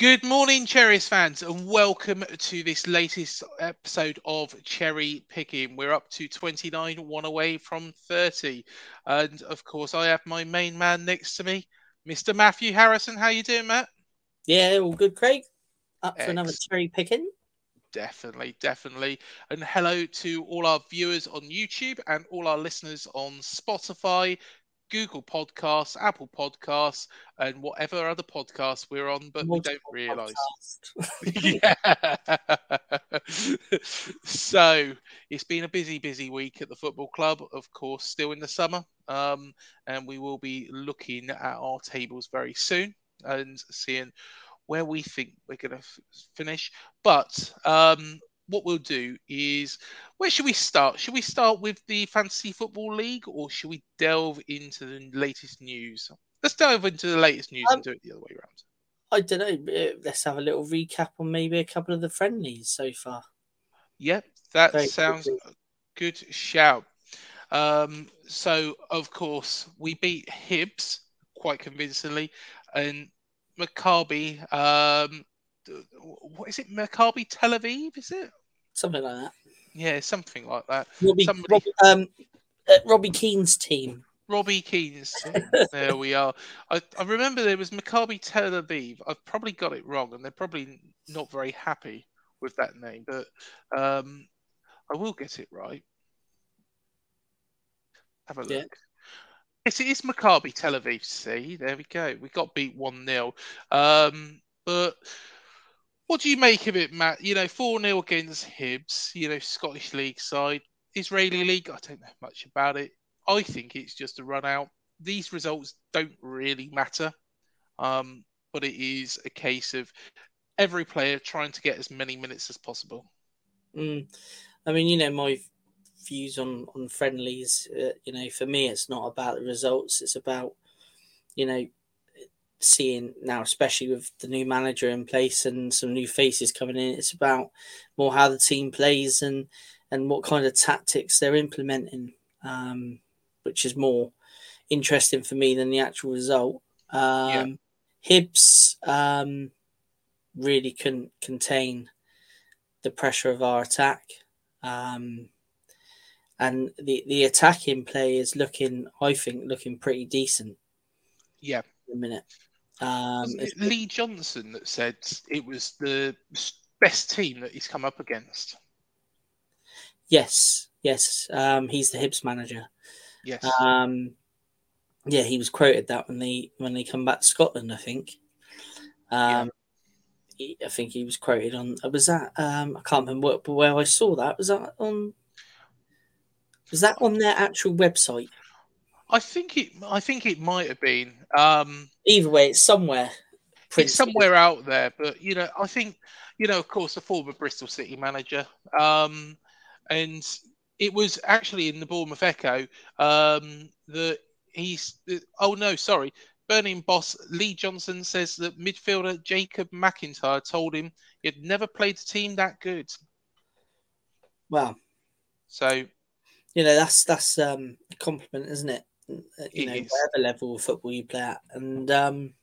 Good morning, Cherries fans, and welcome to this latest episode of Cherry Picking. We're up to 29, one away from 30. And of course, I have my main man next to me, Mr. Matthew Harrison. How you doing, Matt? Yeah, all good, Craig. Up for another cherry picking. Definitely, definitely. And hello to all our viewers on YouTube and all our listeners on Spotify, Google Podcasts, Apple Podcasts, and whatever other podcasts we're on, but Multiple we don't realise. yeah. so it's been a busy, busy week at the football club, of course, still in the summer. Um, and we will be looking at our tables very soon and seeing where we think we're going to f- finish. But um, what we'll do is where should we start? Should we start with the Fantasy Football League or should we delve into the latest news? Let's delve into the latest news um, and do it the other way around. I don't know. Let's have a little recap on maybe a couple of the friendlies so far. Yep, that Very sounds good shout. Um, so, of course, we beat Hibs quite convincingly, and Maccabi. Um, what is it? Maccabi Tel Aviv? Is it? Something like that. Yeah, something like that. Robbie, Somebody... Robbie, um, uh, Robbie Keane's team. Robbie Keane's team. there we are. I, I remember there was Maccabi Tel Aviv. I've probably got it wrong, and they're probably not very happy with that name, but um, I will get it right. Have a look. Yeah. Yes, it is Maccabi Tel Aviv. See, there we go. We got beat 1 0. Um, but what do you make of it, Matt? You know, 4 0 against Hibs, you know, Scottish League side, Israeli League, I don't know much about it. I think it's just a run out. These results don't really matter, um, but it is a case of every player trying to get as many minutes as possible. Mm. I mean, you know, my views on, on friendlies, uh, you know, for me, it's not about the results, it's about, you know, seeing now, especially with the new manager in place and some new faces coming in, it's about more how the team plays and and what kind of tactics they're implementing, um, which is more interesting for me than the actual result. Um, yeah. Hibs um, really couldn't contain the pressure of our attack. Um, and the, the attacking play is looking, I think, looking pretty decent. Yeah. A minute. Um, Lee Johnson that said it was the best team that he's come up against. Yes, yes. Um, he's the Hibs manager. Yes. Um, yeah, he was quoted that when they when they come back to Scotland. I think. Um, yeah. he, I think he was quoted on. Uh, was that? Um, I can't remember where, where I saw that. Was that on? Was that on their actual website? I think it. I think it might have been. Um, Either way, it's somewhere. It's somewhere out there, but you know, I think you know, of course, the former Bristol City manager, um, and it was actually in the Bournemouth Echo um, that he's. Oh no, sorry. Burning boss Lee Johnson says that midfielder Jacob McIntyre told him he had never played a team that good. Well, So you know that's that's um, a compliment, isn't it? You know, is. whatever level of football you play at, and um,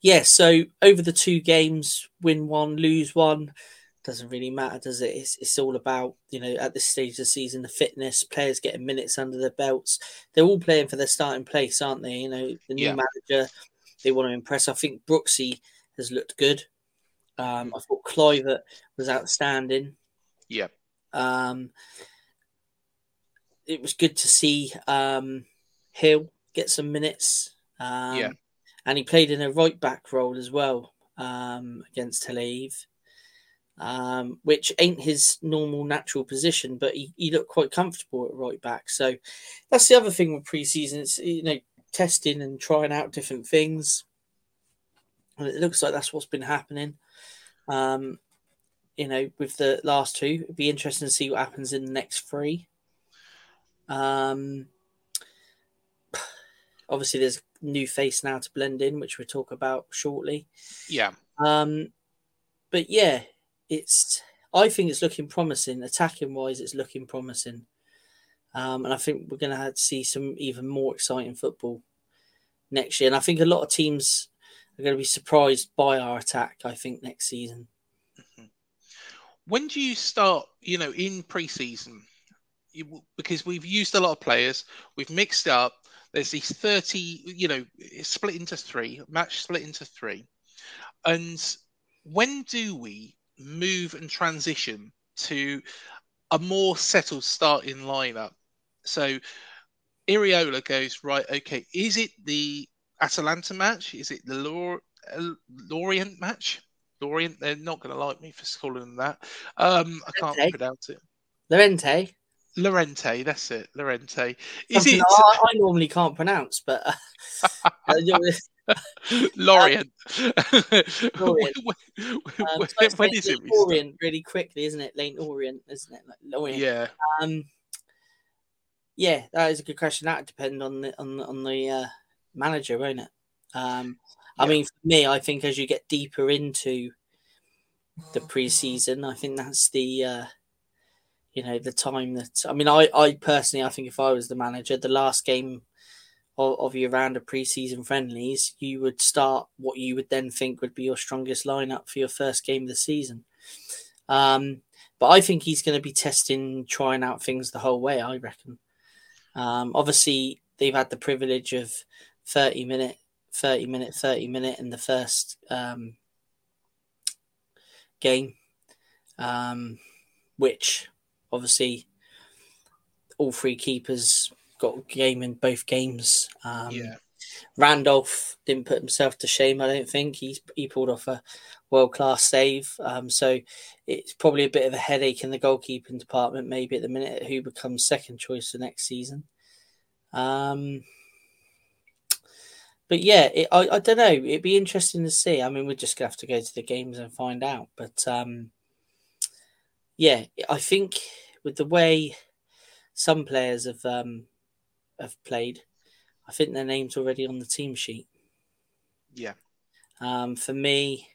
yeah. So over the two games, win one, lose one, doesn't really matter, does it? It's, it's all about you know at this stage of the season, the fitness, players getting minutes under their belts. They're all playing for their starting place, aren't they? You know, the new Yeah. manager, they want to impress. I think Brooksy has looked good. Um, I thought Kluivert was outstanding. yeah, Um, it was good to see um, Hill get some minutes. Um, Yeah. And he played in a right back role as well um, against Tel Aviv, um, which ain't his normal natural position, but he, he looked quite comfortable at right back. So that's the other thing with preseason. It's, you know, testing and trying out different things. And it looks like that's what's been happening. Um, you know, with the last two. It'd be interesting to see what happens in the next three. Um, obviously, there's a new face now to blend in, which we'll talk about shortly. yeah, Um, but yeah, it's. I think it's looking promising. Attacking wise, it's looking promising. Um, and I think we're going to have to see some even more exciting football next year. And I think a lot of teams are going to be surprised by our attack. I think next season. when do you start you know in preseason you, because we've used a lot of players we've mixed up there's these 30 you know split into three match split into three and when do we move and transition to a more settled starting lineup so Iraola goes right okay is it the Atalanta match is it the Lor- uh, Lorient match Lorient, they're not going to like me for calling them that. Um, I can't Okay. pronounce it. Lorente. Lorente, that's it. Lorente. Is Something it I, I normally can't pronounce, but uh, Lorient? Lorient. when um, so when is it? Orient really quickly, isn't it? Leyton Orient, isn't it? Like Lorient. Yeah, Um, yeah, that is a good question. That would depend on the on the, on the uh, manager, won't it? Um, I Yeah. mean, for me, I think as you get deeper into the preseason, I think that's the uh, you know the time that I mean, I I personally, I think if I was the manager, the last game of, of your round of preseason friendlies, you would start what you would then think would be your strongest lineup for your first game of the season. Um, but I think he's going to be testing, trying out things the whole way. I reckon. Um, obviously, they've had the privilege of thirty minute, thirty minute, thirty minute in the first um, game, um, which obviously all three keepers got a game in both games. Um, yeah, Randolph didn't put himself to shame. I don't think he he pulled off a world class save. Um, so it's probably a bit of a headache in the goalkeeping department, maybe at the minute who becomes second choice for next season. Um, but yeah, it, I I don't know. It'd be interesting to see. I mean, we're just gonna have to go to the games and find out. But um, yeah, I think with the way some players have um, have played. I think their name's already on the team sheet. yeah, Um, for me,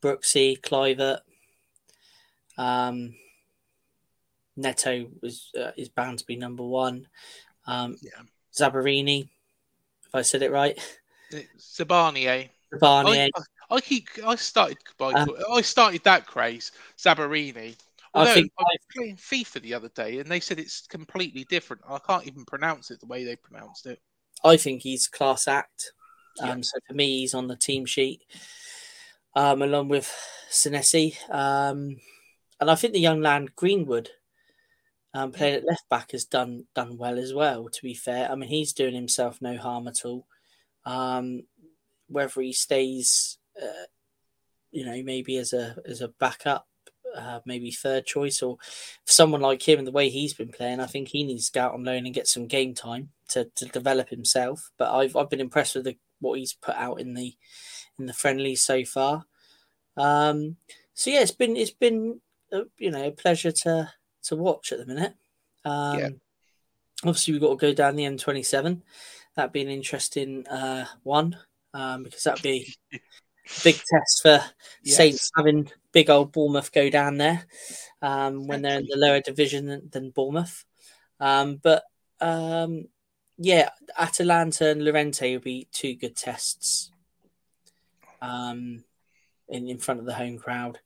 Brooksy, Kluivert, um, Neto was uh, is bound to be number one. Um, yeah. Zabarini, if I said it right, Zabani, eh? I, I, I keep. I started by. Um, I started that craze. Zabarini. I Although I, think was playing FIFA the other day, and they said it's completely different. I can't even pronounce it the way they pronounced it. I think he's class act. Um, So for me, he's on the team sheet, um, along with Senesi. Um, and I think the young lad Greenwood, um, playing at left back, has done done well as well. To be fair, I mean he's doing himself no harm at all. Um, whether he stays, uh, you know, maybe as a as a backup, uh, maybe third choice, or for someone like him and the way he's been playing, I think he needs to go out on loan and get some game time to, to develop himself. But I've I've been impressed with the, what he's put out in the in the friendlies so far. Um, so yeah, it's been it's been uh, you know a pleasure to to watch at the minute. Um, Yeah. Obviously, we've got to go down the M27. That'd be an interesting uh, one um, because that'd be a big test for Yes. Saints having big old Bournemouth go down there um, when they're in the lower division than, than Bournemouth. Um, but um, yeah, Atalanta and Lorente will be two good tests um, in, in front of the home crowd.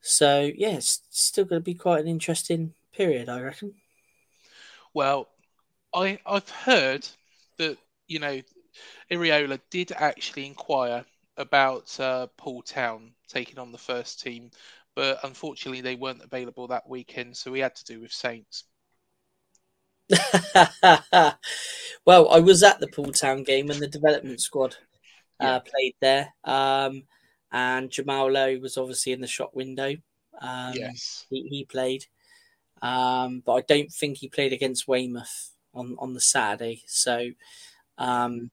So, yeah, it's still going to be quite an interesting period, I reckon. Well, I I've heard that you know Iraola did actually inquire about uh, Poole Town taking on the first team, but unfortunately they weren't available that weekend, so we had to do with Saints. well, I was at the Poole Town game when the development squad uh, played there, um, and Jamal Lowe was obviously in the shot window. Um, yes, he, he played, um, but I don't think he played against Weymouth on on the Saturday. So um,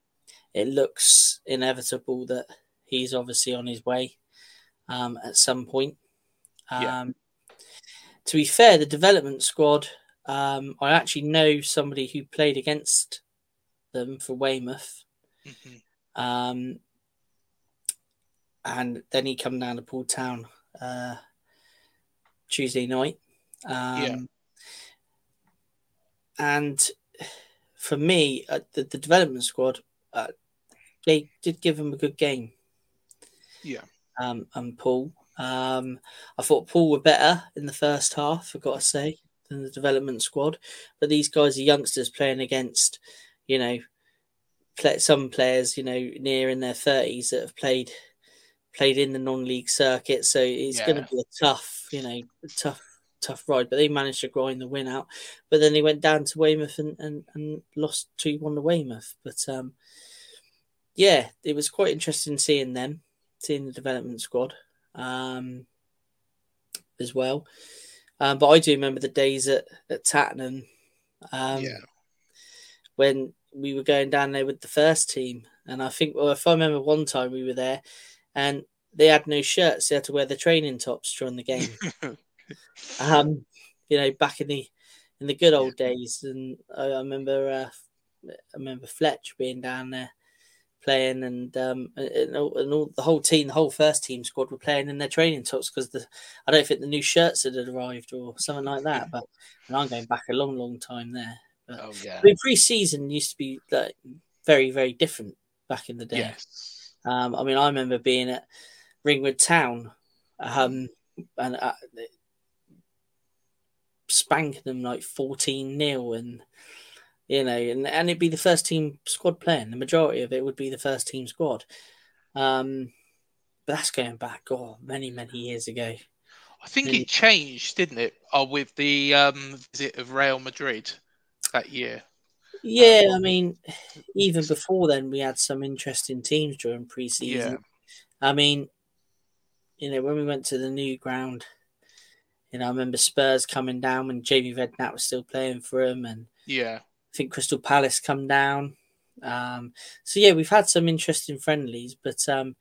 it looks inevitable that he's obviously on his way um, at some point. Yeah. Um, to be fair, the development squad, um, I actually know somebody who played against them for Weymouth. Mhm. Um, and then he come down to Poole Town uh, Tuesday night. Um, Yeah. And for me, uh, the, the development squad, uh, they did give him a good game. Yeah, Um, and Poole, um, I thought Poole were better in the first half. I've got to say than the development squad, but these guys are youngsters playing against, you know, some players, you know, near in their thirties that have played played in the non-league circuit. So it's going to be a tough, you know, tough tough ride. But they managed to grind the win out. But then they went down to Weymouth and and, and lost two one to Weymouth. But um, yeah, it was quite interesting seeing them, seeing the development squad um, as well. Um, but I do remember the days at at Tattenham. Um, yeah, when we were going down there with the first team. And I think, well, if I remember one time we were there and they had no shirts, they had to wear the training tops during the game. um, you know, back in the in the good old days. And I, I remember, uh, I remember Fletch being down there playing, and um, and, all, and all the whole team, the whole first team squad were playing in their training tops because the I don't think the new shirts had arrived or something like that. But and I'm going back a long, long time there. oh yeah, I mean, pre-season used to be like very, very different back in the day. yes, Um, I mean, I remember being at Ringwood Town, um, and uh, spanking them like fourteen 0 and you know, and and it'd be the first team squad playing. The majority of it would be the first team squad. Um, but that's going back, oh, many, many years ago. I think it changed, didn't it? Uh, with the um, visit of Real Madrid that year. Yeah, I mean, even before then, we had some interesting teams during pre-season. Yeah. I mean, you know, when we went to the new ground, you know, I remember Spurs coming down when Jamie Redknapp was still playing for him, and Yeah, I think Crystal Palace come down. Um, so yeah, we've had some interesting friendlies, but um,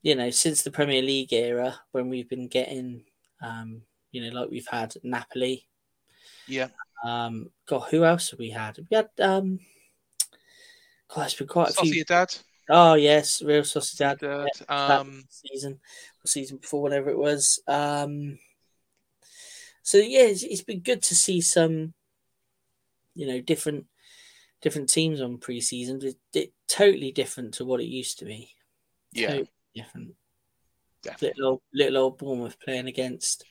you know, since the Premier League era, when we've been getting, um, you know, like we've had Napoli. yeah, Um, God, who else have we had? We had um, God, it's been quite a few. Dad. Oh yes, Real Sociedad. Sociedad, yeah, um, season, or season before, whatever it was. Um, so yeah, it's, it's been good to see some, you know, different different teams on pre-season. It's it, totally different to what it used to be. Yeah, Totally different. definitely. Little old, little old Bournemouth playing against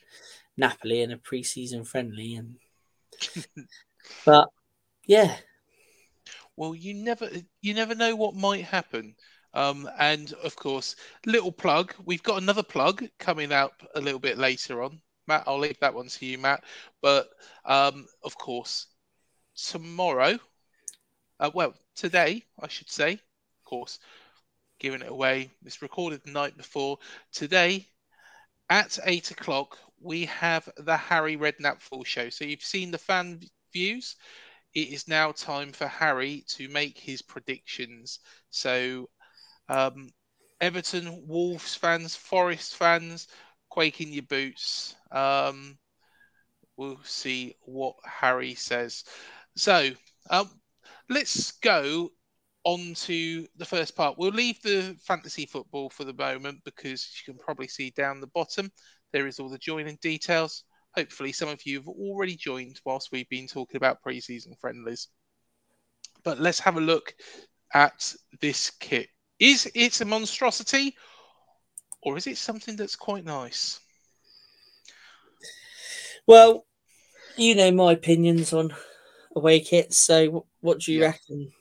Napoli in a pre-season friendly, and but yeah, Well, you never you never know what might happen. Um, and of course, little plug. We've got another plug coming up a little bit later on. Matt, I'll leave that one to you, Matt. But um, of course, tomorrow, uh, well, today, I should say, of course, giving it away. It's recorded the night before. Today, at eight o'clock, we have the Harry Redknapp full show. So you've seen the fan views. It is now time for Harry to make his predictions. So, um, Everton, Wolves fans, Forest fans, quake in your boots. Um, we'll see what Harry says. So, um, let's go on to the first part. We'll leave the fantasy football for the moment because you can probably see down the bottom there is all the joining details. Hopefully, some of you have already joined whilst we've been talking about pre-season friendlies. But let's have a look at this kit. Is it a monstrosity, or is it something that's quite nice? Well, you know my opinions on away kits. So, what do you Yeah. reckon?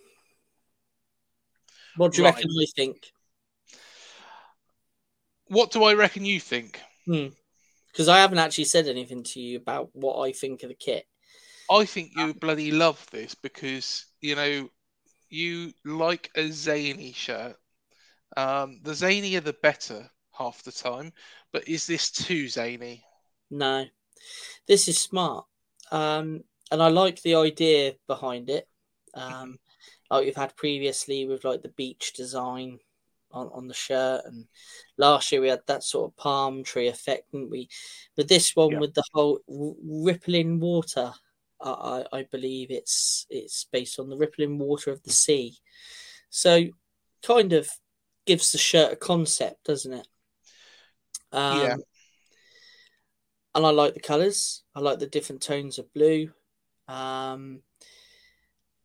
What do you Right. reckon? I think What do I reckon you think? because I haven't actually said anything to you about what I think of the kit. I think you bloody love this because you know you like a zany shirt. Um, the zanier the better half the time, but is this too zany? No, this is smart, um, and I like the idea behind it. Um, like we've had previously with like the beach design on, on the shirt, and last year we had that sort of palm tree effect, didn't we? But this one Yeah. with the whole rippling water, I, I I believe it's it's based on the rippling water of the sea, so kind of gives the shirt a concept, doesn't it? Um, Yeah. and I like the colours. I like the different tones of blue. Um,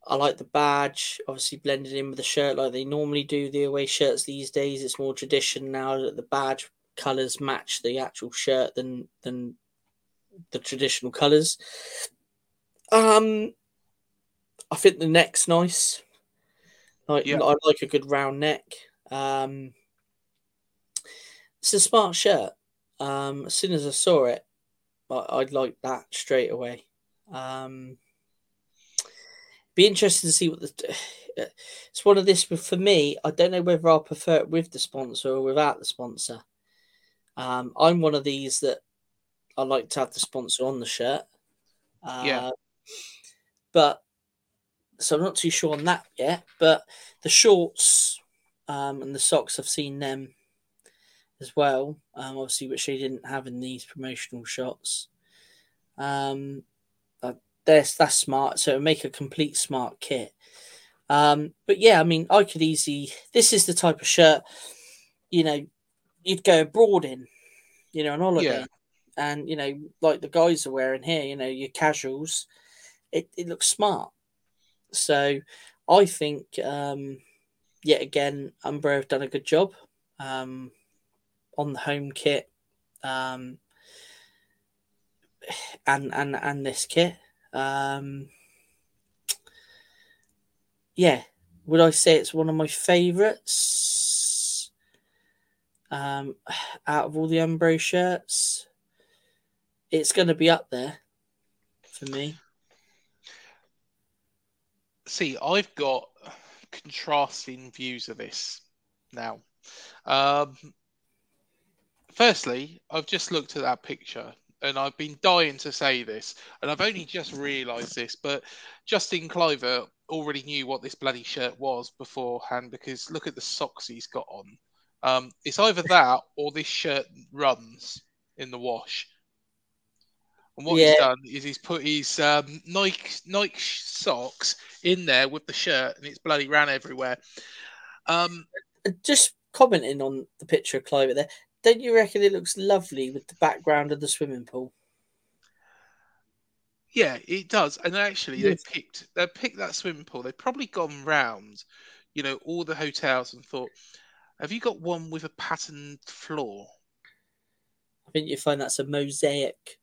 I like the badge, obviously blended in with the shirt like they normally do the away shirts these days. It's more tradition now that the badge colours match the actual shirt than than the traditional colours. Um, I think the neck's nice. Like Yeah. I like a good round neck. Um, it's a smart shirt. Um, as soon as I saw it, I, I'd like that straight away. Um, be interested to see what the. It's one of this, for me, I don't know whether I'll prefer it with the sponsor or without the sponsor. Um, I'm one of these that I like to have the sponsor on the shirt. Uh, Yeah. But so I'm not too sure on that yet. But the shorts um, and the socks, I've seen them as well. Um, obviously, which they didn't have in these promotional shots. Um, that's that's smart. So make a complete smart kit. Um, but yeah, I mean, I could easily. This is the type of shirt, you know, you'd go abroad in, you know, on holiday, Yeah. and you know, like the guys are wearing here, you know, your casuals. It it looks smart. So, I think, um, yet again, Umbro have done a good job um, on the home kit, um, and and and this kit. Um, yeah, would I say it's one of my favourites um, out of all the Umbro shirts? It's going to be up there for me. See, I've got contrasting views of this now. Um, firstly, I've just looked at that picture and I've been dying to say this, and I've only just realised this, but Justin Kluivert already knew what this bloody shirt was beforehand because look at the socks he's got on. Um, it's either that or this shirt runs in the wash. And what he's done is he's put his um, Nike Nike socks in there with the shirt, and it's bloody ran everywhere. Um, Uh, Just commenting on the picture of Clive there, don't you reckon it looks lovely with the background of the swimming pool? yeah, it does. And actually, they picked they picked that swimming pool. They've probably gone round, you know, all the hotels and thought, "Have you got one with a patterned floor, I think you find that's a mosaic.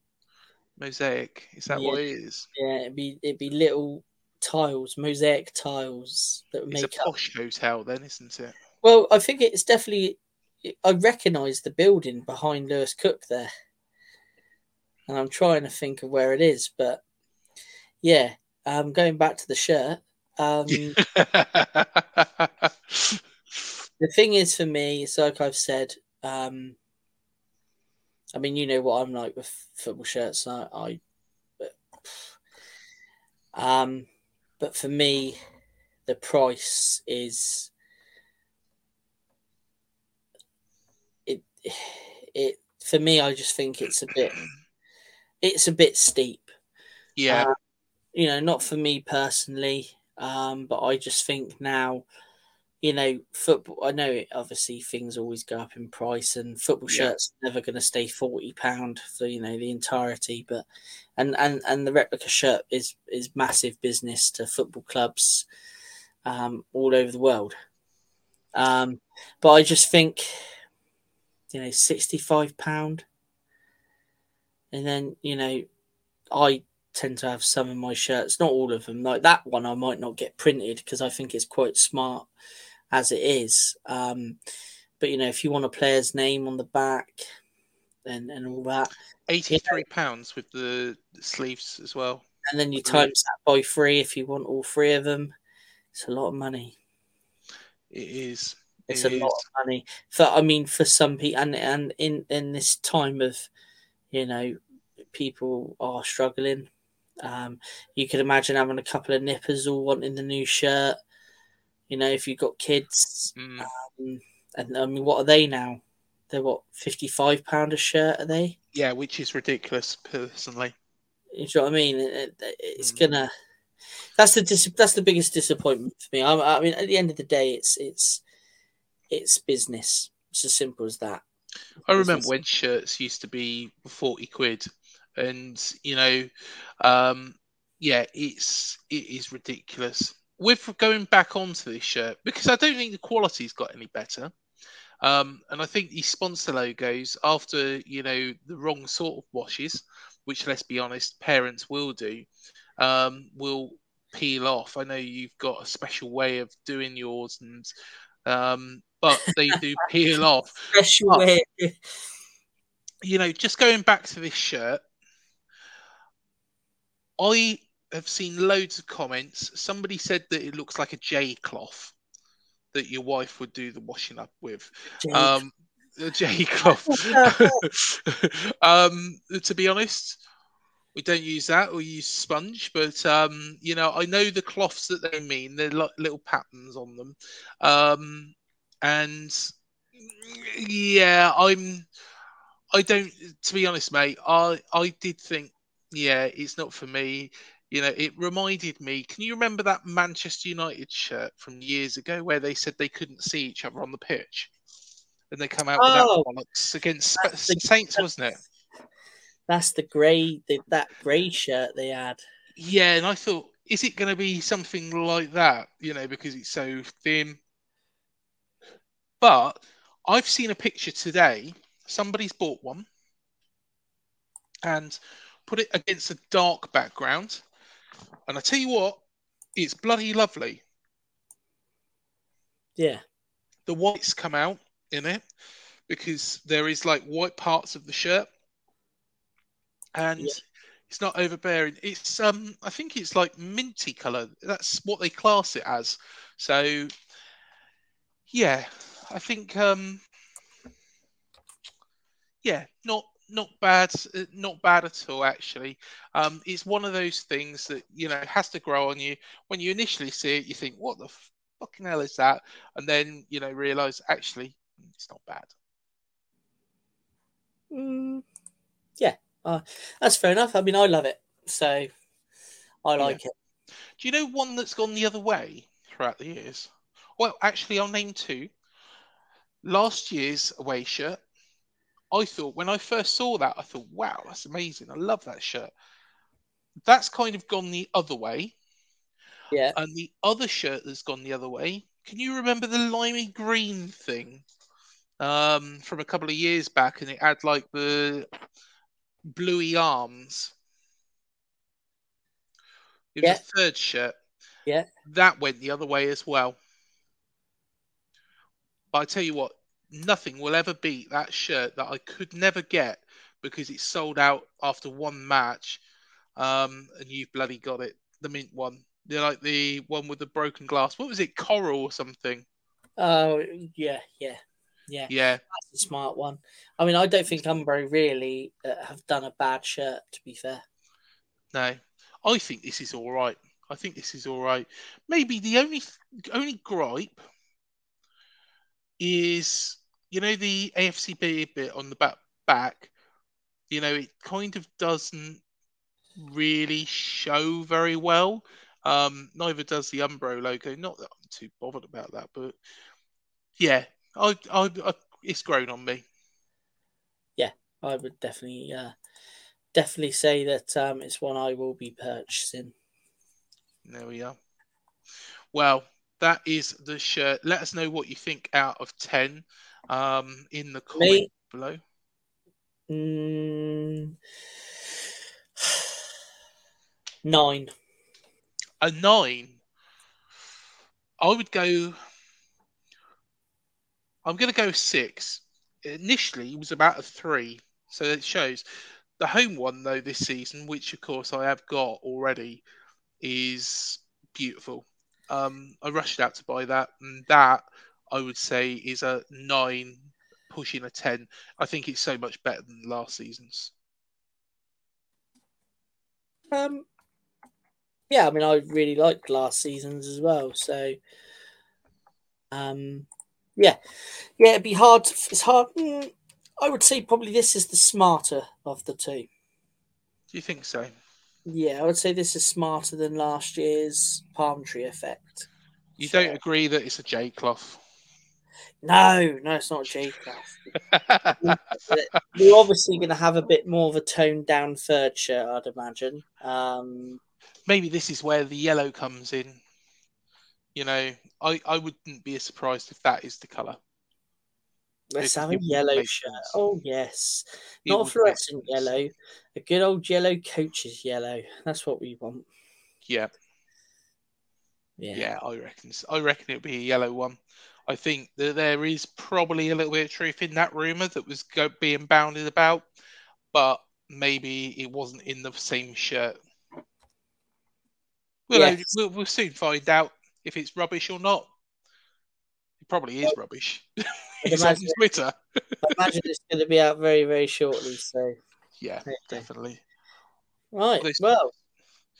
mosaic? Is that Yeah. what it is? Yeah, it'd be it'd be little tiles, mosaic tiles that would It's a make up. posh hotel, then, isn't it? Well, I think it's definitely. I recognise the building behind Lewis Cook there, and I'm trying to think of where it is. But yeah, um, going back to the shirt. Um, the thing is for me, it's like I've said. Um, I mean, you know what I'm like with football shirts. I, I um, but for me, the price is it. For me, I just think it's a bit. It's a bit steep. yeah, Uh, you know, not for me personally, um, but I just think now you know, football. I know it, obviously things always go up in price, and football Yeah. shirts never going to stay forty pound for you know the entirety. But and and and the replica shirt is is massive business to football clubs um, all over the world. Um, but I just think, you know, sixty five pound, and then you know, I tend to have some of my shirts, not all of them. Like that one, I might not get printed because I think it's quite smart as it is. Um, but you know, if you want a player's name on the back and and all that, Eighty-three pounds with the sleeves as well. and then you times that by three if you want all three of them, it's a lot of money. It is. It's It a lot of money for. I mean, for some people, and and in in this time of, you know, people are struggling. Um, you could imagine having a couple of nippers all wanting the new shirt. You know, if you've got kids, Mm. um, and I mean, what are they now? They're what fifty five pound a shirt? Are they? Yeah, which is ridiculous, personally. You know what I mean? It, it- it's Mm. gonna. That's the dis- that's the biggest disappointment for me. I, I mean, at the end of the day, it's it's it's business. It's as simple as that. I Business. remember when shirts used to be forty quid, and you know, um, yeah, it's it is ridiculous. With going back onto this shirt because I don't think the quality's got any better. Um, and I think these sponsor logos, after you know the wrong sort of washes, which let's be honest, parents will do, um, will peel off. I know you've got a special way of doing yours, and um, but they do peel off Special way. you know, just going back to this shirt, I have seen loads of comments. Somebody said that it looks like a J cloth that your wife would do the washing up with. Um, the J cloth. um, to be honest, we don't use that. We use sponge, but um, you know, I know the cloths that they mean. They're like little patterns on them, um, and yeah, I'm. I don't. To be honest, mate, I I did think, yeah, it's not for me. You know, it reminded me. Can you remember that Manchester United shirt from years ago where they said they couldn't see each other on the pitch, and they come out Oh. with that bollocks against the- Saints, wasn't it? That's the grey. The, that grey shirt they had. Yeah, and I thought, is it going to be something like that? You know, because it's so thin. But I've seen a picture today. Somebody's bought one and put it against a dark background. And I tell you what, it's bloody lovely. Yeah. The whites come out in it because there is like white parts of the shirt, and Yeah. it's not overbearing. It's um, I think it's like minty color. That's what they class it as. So, yeah, I think um, yeah, not not bad, uh, not bad at all. Actually, um, it's one of those things that you know has to grow on you. When you initially see it, you think, "What the fucking hell is that?" And then you know realize actually it's not bad. Mm, yeah. Uh, that's fair enough. I mean, I love it, so I like it. Do you know one that's gone the other way throughout the years? Well, actually, I'll name two. Last year's away shirt. I thought when I first saw that, I thought, wow, that's amazing. I love that shirt. That's kind of gone the other way. Yeah. And the other shirt that's gone the other way, can you remember the limey green thing um, from a couple of years back? And it had like the bluey arms. It was Yeah. a third shirt. Yeah. That went the other way as well. But I tell you what, nothing will ever beat that shirt that I could never get because it sold out after one match. Um, and you've bloody got it. The mint one. They're like the one with the broken glass. What was it? Coral or something? Oh, yeah, yeah, yeah. Yeah. That's a smart one. I mean, I don't think Umbro really uh, have done a bad shirt. To be fair. No. I think this is all right. I think this is all right. Maybe the only only gripe is you know the AFCB bit on the back back. You know, it kind of doesn't really show very well. Um, neither does the Umbro logo. Not that I'm too bothered about that. But yeah, I, I, I it's grown on me. Yeah, I would definitely, uh, definitely say that um, it's one I will be purchasing. There we are. Well, that is the shirt. Let us know what you think out of ten um, in the comment Me? below. Mm, nine. A nine. I would go. I'm going to go six. Initially, it was about a three, so it shows. The home one though this season, which of course I have got already, is beautiful. Um, I rushed out to buy that, and that I would say is a nine, pushing a ten. I think it's so much better than last season's. Um, yeah, I mean, I really liked last season's as well. So, um, yeah, yeah, it'd be hard. To, it's hard. mm, I would say probably this is the smarter of the two. Do you think so? Yeah, I would say this is smarter than last year's palm tree effect. You So- don't agree that it's a J cloth? No, no, it's not J class. We're obviously going to have a bit more of a toned down third shirt, I'd imagine. Um, Maybe this is where the yellow comes in. You know, I, I wouldn't be surprised if that is the colour. let's have a yellow shirt. Oh yes, It not a fluorescent yellow, a good old yellow coach's yellow. That's what we want. Yeah, Yeah. yeah, I reckon. I reckon it'll be a yellow one. I think that there is probably a little bit of truth in that rumor that was go- being bounded about, but maybe it wasn't in the same shirt. We'll, Yes. we'll, we'll soon find out if it's rubbish or not. It probably is rubbish. it's on imagine- Twitter. I imagine it's going to be out very, very shortly. So Yeah, definitely. right, well,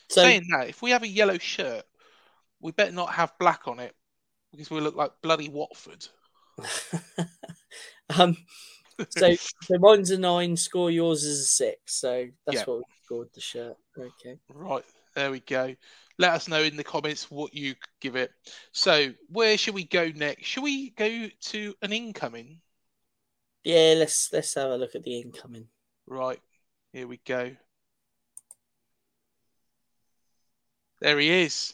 so Saying that, if we have a yellow shirt, we better not have black on it because we look like bloody Watford. um, so so mine's a nine. Score yours is a six. So that's Yeah. what we scored the shirt. Okay. Right, there we go. Let us know in the comments what you give it. So, where should we go next? Should we go to an incoming? Yeah, let's let's have a look at the incoming. Right, here we go. There he is.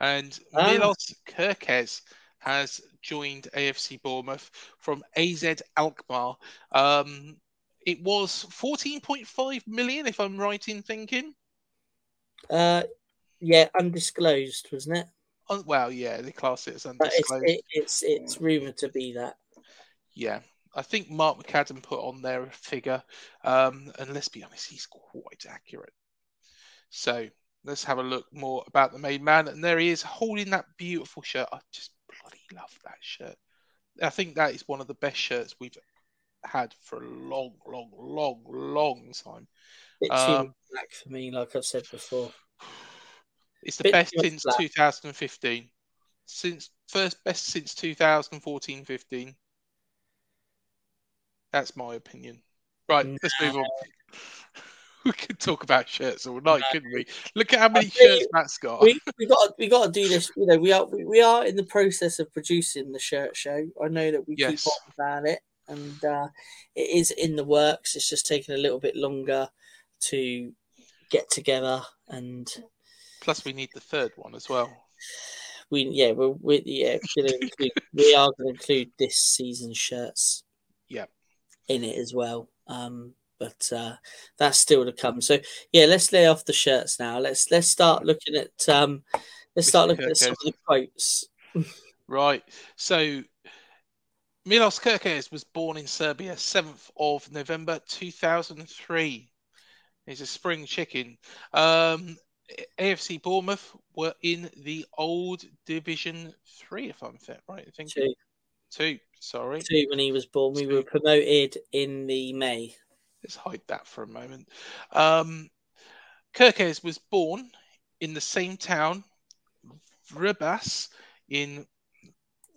And Ah. Milos Kerkez has joined AFC Bournemouth from AZ Alkmaar. Um, it was 14.5 million, if I'm right in thinking. Uh, yeah, undisclosed, wasn't it? Oh, well, yeah, they class it as But it's it, it's it's rumored to be that. Yeah, I think Mark McAdam put on there a figure, um, and let's be honest, he's quite accurate. So let's have a look more about the main man, and there he is holding that beautiful shirt. I just bloody love that shirt. I think that is one of the best shirts we've had for a long, long, long, long time. Bit too Um, black for me, like I've said before. It's the Bit best since black. 2015. Since first best since 2014-15. That's my opinion. Right, let's move on. We could talk about shirts all night, couldn't we? Look at how many shirts Matt's got. We we got we got to do this. You know, we are we, we are in the process of producing the shirt show. I know that we Yes. keep on about it, and uh, it is in the works. It's just taking a little bit longer to get together, and Plus, we need the third one as well. we yeah we're, we yeah gonna include, we are going to include this season's shirts. Yeah. in it as well. Um, but uh, that's still to come. So yeah, let's lay off the shirts now. Let's let's start looking at um, let's start looking at some of the quotes. Right. So, Milos Kerkez was born in Serbia, 7th of November 2003. He's a spring chicken. Um, AFC Bournemouth were in the old Division 3, if I'm fit, right? I think Two, two. Sorry. two when he was born. We were promoted in the May. Let's hide that for a moment. Um, Kerkez was born in the same town, Vrbas, in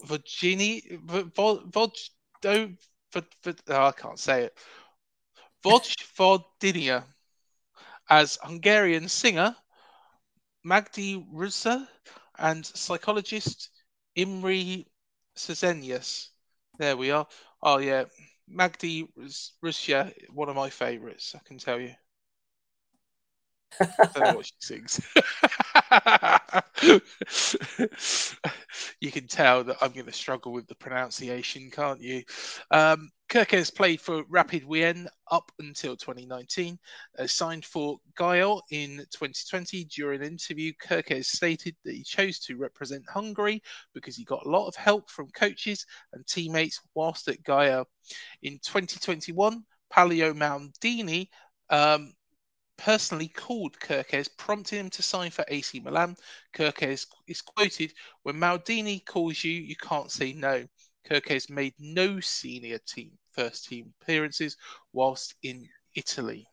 Virginia. V- Vo- Voj- do- V- V- oh, I can't say it. Vojvodina, as Hungarian singer Magdi Rúzsa and psychologist Imre Cezenius. There we are. Oh yeah, Magdi Russia, one of my favourites. I can tell you. I don't know what she sings. you can tell that I'm going to struggle with the pronunciation, can't you? Um, Kerkez played for Rapid Wien up until 2019. Uh, signed for Győr in 2020. During an interview, Kerkez stated that he chose to represent Hungary because he got a lot of help from coaches and teammates whilst at Győr. In 2021, Paolo Maldini um, personally called Kerkez, prompting him to sign for AC Milan. Kerkez is quoted, When Maldini calls you, you can't say no. Kerkez made no senior team first team appearances whilst in Italy.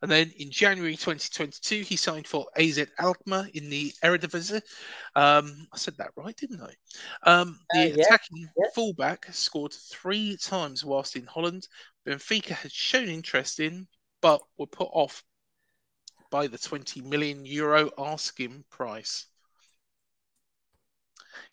And then in January 2022, he signed for AZ Alkmaar in the Eredivisie. Um, I said that right, didn't I? Um, the uh, yeah, attacking yeah. fullback scored three times whilst in Holland. Benfica had shown interest in, but were put off by the 20 million euro asking price.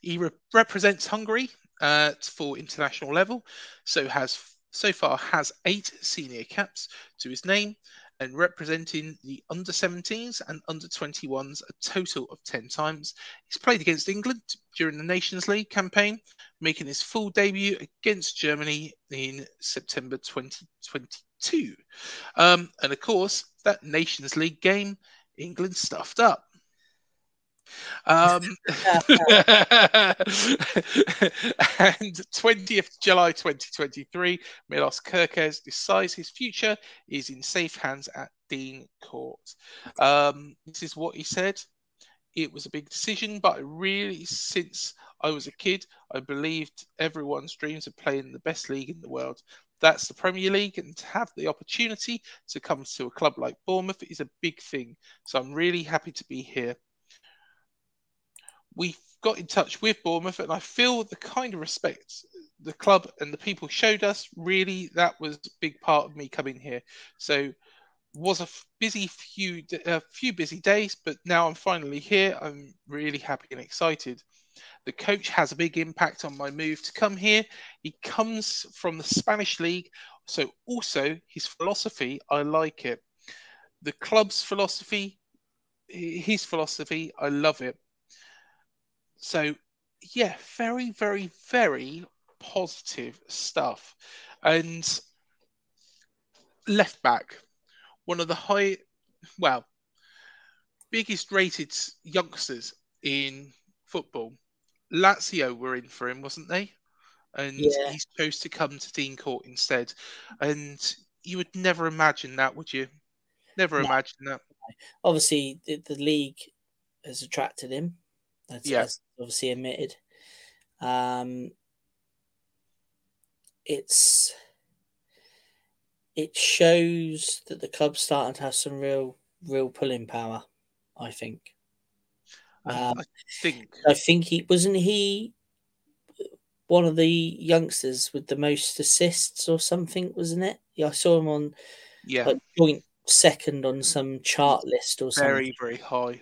He re- represents Hungary uh, for international level, so has so far has eight senior caps to his name, and representing the under 17s and under 21s a total of 10 times. He's played against England during the Nations League campaign, making his full debut against Germany in September 2022. Um, and of course, that Nations League game, England stuffed up. Um, and 20th July 2023, Milos Kerkez decides his future is in safe hands at Dean Court. Um, this is what he said. It was a big decision, but really, since I was a kid, I believed everyone's dreams of playing the best league in the world. That's the Premier League, and to have the opportunity to come to a club like Bournemouth is a big thing. So I'm really happy to be here we got in touch with Bournemouth, and I feel the kind of respect the club and the people showed us. Really, that was a big part of me coming here. So, was a busy few a few busy days, but now I'm finally here. I'm really happy and excited. The coach has a big impact on my move to come here. He comes from the Spanish league, so also his philosophy, I like it. The club's philosophy, his philosophy, I love it. So, yeah, very, very, very positive stuff. And left back, one of the high, well, biggest rated youngsters in football. Lazio were in for him, wasn't they? And yeah. he chose to come to Dean Court instead. And you would never imagine that, would you? Never no. imagine that. Obviously, the, the league has attracted him. That's, yeah. that's obviously admitted. Um, it's it shows that the club's starting to have some real real pulling power. I think. Um, I think. I think he wasn't he one of the youngsters with the most assists or something, wasn't it? Yeah, I saw him on yeah like joint second on some chart list or something. Very very high.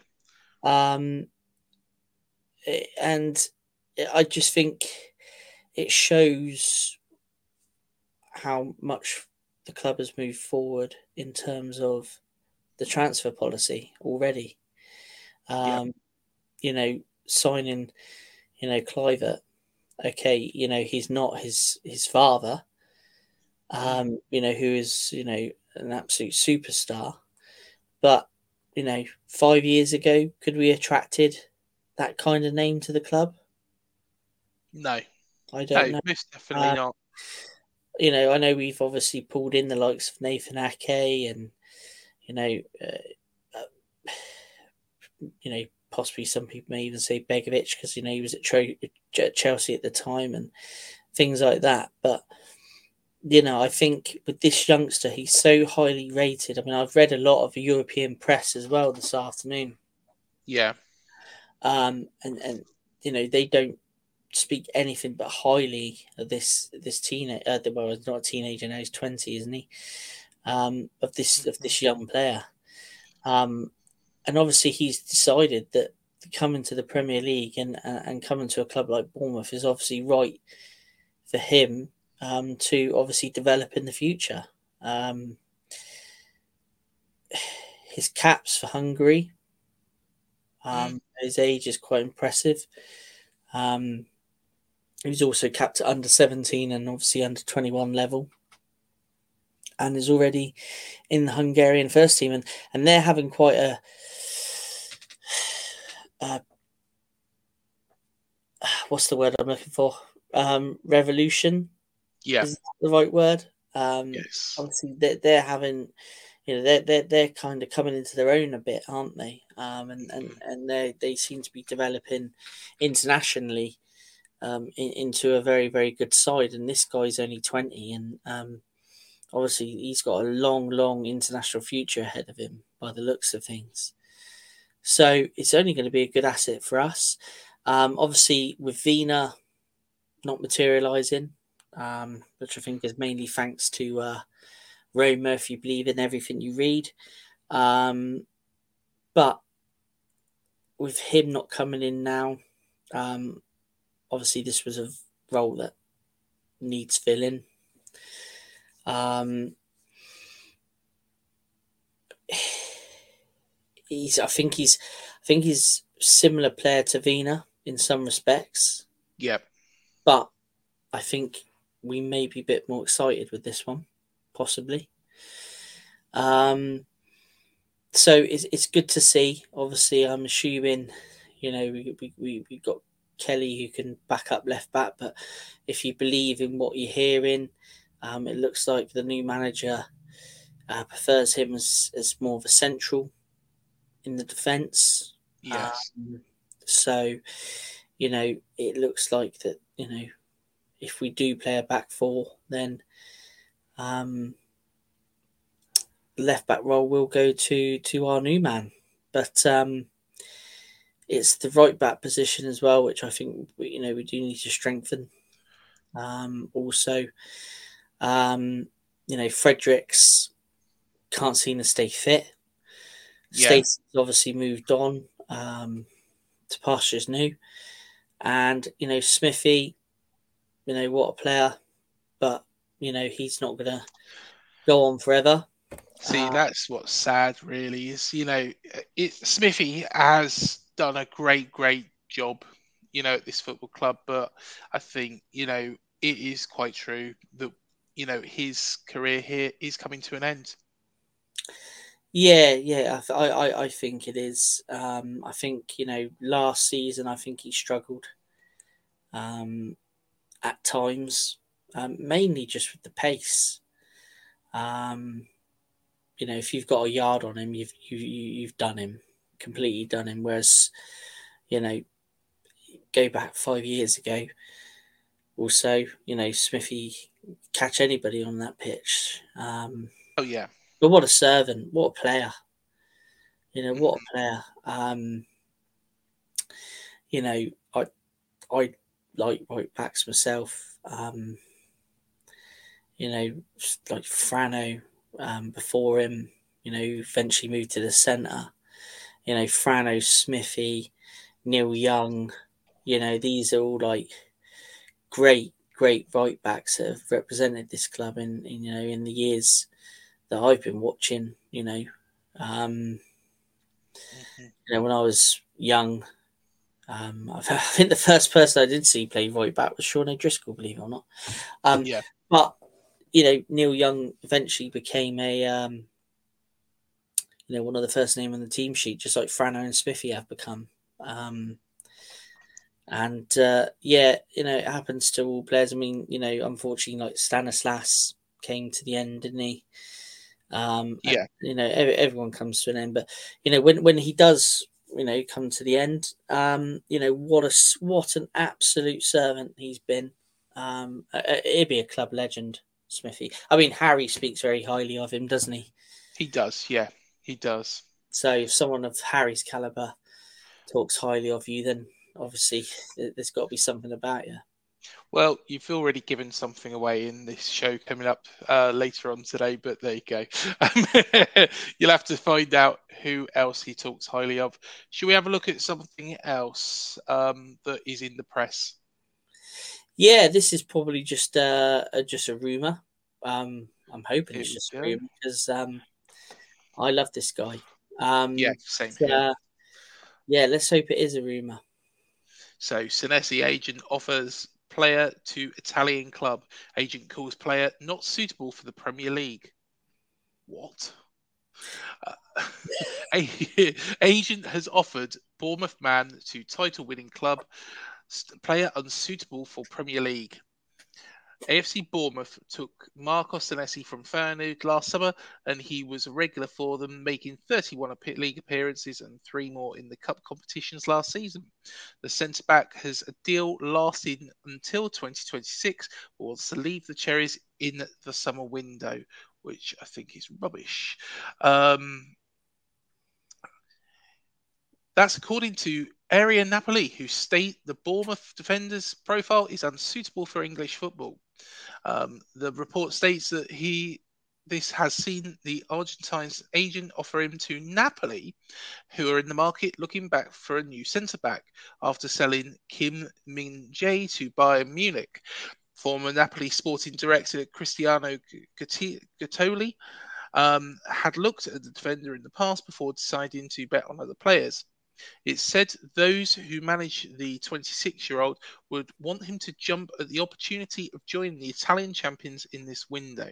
Um, and I just think it shows how much the club has moved forward in terms of the transfer policy already. Um, yeah. You know, signing, you know, Kluivert. Okay, you know he's not his his father. Um, you know who is you know an absolute superstar, but you know five years ago could we attracted that kind of name to the club? No, I don't no, know. Most definitely uh, not. You know, I know we've obviously pulled in the likes of Nathan Ake and you know, uh, uh, you know, possibly some people may even say Begovic because you know he was at, Tro- at Chelsea at the time and things like that. But you know, I think with this youngster, he's so highly rated. I mean, I've read a lot of European press as well this afternoon. Yeah. Um, and and you know they don't speak anything but highly of this this teenage. Uh, well, he's not a teenager now; he's twenty, isn't he? Um, of this of this young player, um, and obviously he's decided that coming to the Premier League and and coming to a club like Bournemouth is obviously right for him um, to obviously develop in the future. Um, his caps for Hungary, um. His age is quite impressive. Um, he's also capped at under 17 and obviously under 21 level and is already in the Hungarian first team and, and they're having quite a, a what's the word I'm looking for? Um, revolution. Yeah, the right word. Um, yes. Obviously, they're, they're having, you know, they're they're they're kind of coming into their own a bit, aren't they? Um, and and mm. and they they seem to be developing internationally. Um, in, into a very very good side, and this guy's only twenty, and um, obviously he's got a long, long international future ahead of him by the looks of things. So it's only going to be a good asset for us. Um, obviously, with Vina not materialising, um, which I think is mainly thanks to uh, Roma, if you believe in everything you read. Um, but with him not coming in now, um, obviously this was a role that needs filling. Um, he's, I think he's, I think he's similar player to Vina in some respects. Yep. But I think we may be a bit more excited with this one, possibly. Um, so it's it's good to see. Obviously, I'm assuming, you know, we we we, we got Kelly who can back up left back, but if you believe in what you're hearing, um, it looks like the new manager uh, prefers him as, as more of a central in the defence. Yes. Um, so, you know, it looks like that, you know, if we do play a back four, then um, left back role will go to to our new man. But um, it's the right back position as well, which I think you know we do need to strengthen. Um, also, um, you know, Fredericks can't seem to stay fit. Yeah. Stacey's obviously moved on um, to pastures new, and you know Smithy you know, what a player. You know, he's not going to go on forever. See, uh, that's what's sad, really, is, you know, it, Smithy has done a great, great job, you know, at this football club. But I think, you know, it is quite true that, you know, his career here is coming to an end. Yeah, yeah, I, I, I think it is. Um, I think you know, last season I think he struggled. Um, at times, um, mainly just with the pace. Um, you know, if you've got a yard on him, you've you, you've done him completely done him. Whereas, you know, go back five years ago, also, you know, Smithy catch anybody on that pitch. Um, oh yeah, but what a servant! What a player! You know, what a mm-hmm. player. Um, you know, I I like right backs myself. Um, you know, like Frano um, before him, you know, eventually moved to the centre. You know, Frano, Smithy, Neil Young, you know, these are all like great, great right backs that have represented this club in, in you know, in the years that I've been watching, you know. Um, mm-hmm. You know, when I was young, um, I think the first person I did see play right back was Sean O'Driscoll, believe it or not. Um, yeah. But you know, Neil Young eventually became a um, you know one of the first name on the team sheet, just like Frano and Smithy have become. Um, and uh, yeah, you know, it happens to all players. I mean, you know, unfortunately, like Stanislas came to the end, didn't he? Um, yeah. And, you know, everyone comes to an end, but you know, when when he does you know come to the end. Um, you know what a what an absolute servant he's been. Um, he'd be a club legend, Smithy. I mean, Harry speaks very highly of him, doesn't he? He does, yeah, he does. So if someone of Harry's caliber talks highly of you, then obviously there's got to be something about you. Well, you've already given something away in this show coming up uh, later on today, but there you go. You'll have to find out who else he talks highly of. Should we have a look at something else um, that is in the press? Yeah, this is probably just uh, just a rumor. Um, I'm hoping it's just a rumor because um, I love this guy. Um, yeah, same here. Uh, yeah, let's hope it is a rumor. So, Senesi agent offers player to Italian club. Agent calls player not suitable for the Premier League. What? Uh, agent has offered Bournemouth man to title winning club player unsuitable for Premier League. AFC Bournemouth took Marcos Senesi from Feyenoord last summer, and he was a regular for them, making 31 league appearances and three more in the cup competitions last season. The centre back has a deal lasting until 2026, but wants to leave the Cherries in the summer window, which I think is rubbish. Um, that's according to Area Napoli, who state the Bournemouth defender's profile is unsuitable for English football. Um, the report states that he this has seen the Argentine's agent offer him to Napoli, who are in the market looking back for a new centre back after selling Kim Min Jae to Bayern Munich. Former Napoli sporting director Cristiano Giuntoli um, had looked at the defender in the past before deciding to bet on other players. It said those who manage the 26 year old would want him to jump at the opportunity of joining the Italian champions in this window.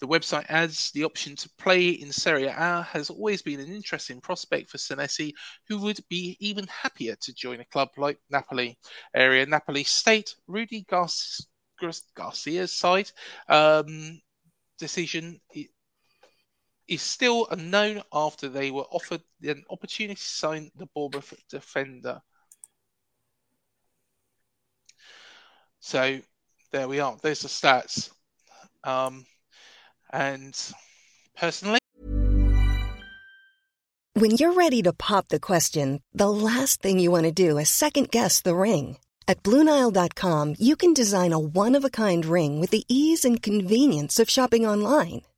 The website adds the option to play in Serie A has always been an interesting prospect for Senesi, who would be even happier to join a club like Napoli. Area Napoli State, Rudy Garcia's side um, decision is still unknown after they were offered an opportunity to sign the Bournemouth defender. So there we are. There's the stats. Um, and personally, when you're ready to pop the question, the last thing you want to do is second guess the ring. At BlueNile.com, you can design a one of a kind ring with the ease and convenience of shopping online.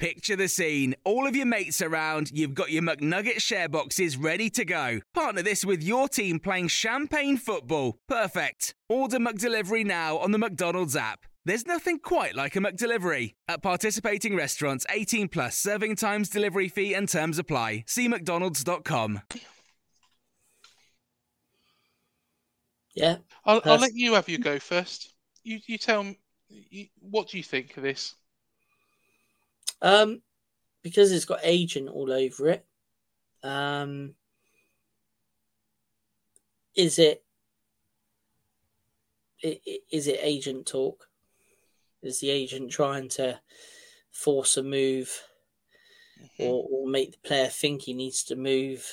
Picture the scene. All of your mates around, you've got your McNugget share boxes ready to go. Partner this with your team playing champagne football. Perfect. Order McDelivery now on the McDonald's app. There's nothing quite like a McDelivery. At participating restaurants, 18 plus serving times, delivery fee, and terms apply. See McDonald's.com. Yeah. I'll, I'll let you have your go first. You, you tell me, you, what do you think of this? Um, because it's got agent all over it. Um, is it is it agent talk? Is the agent trying to force a move mm-hmm. or, or, make the player think he needs to move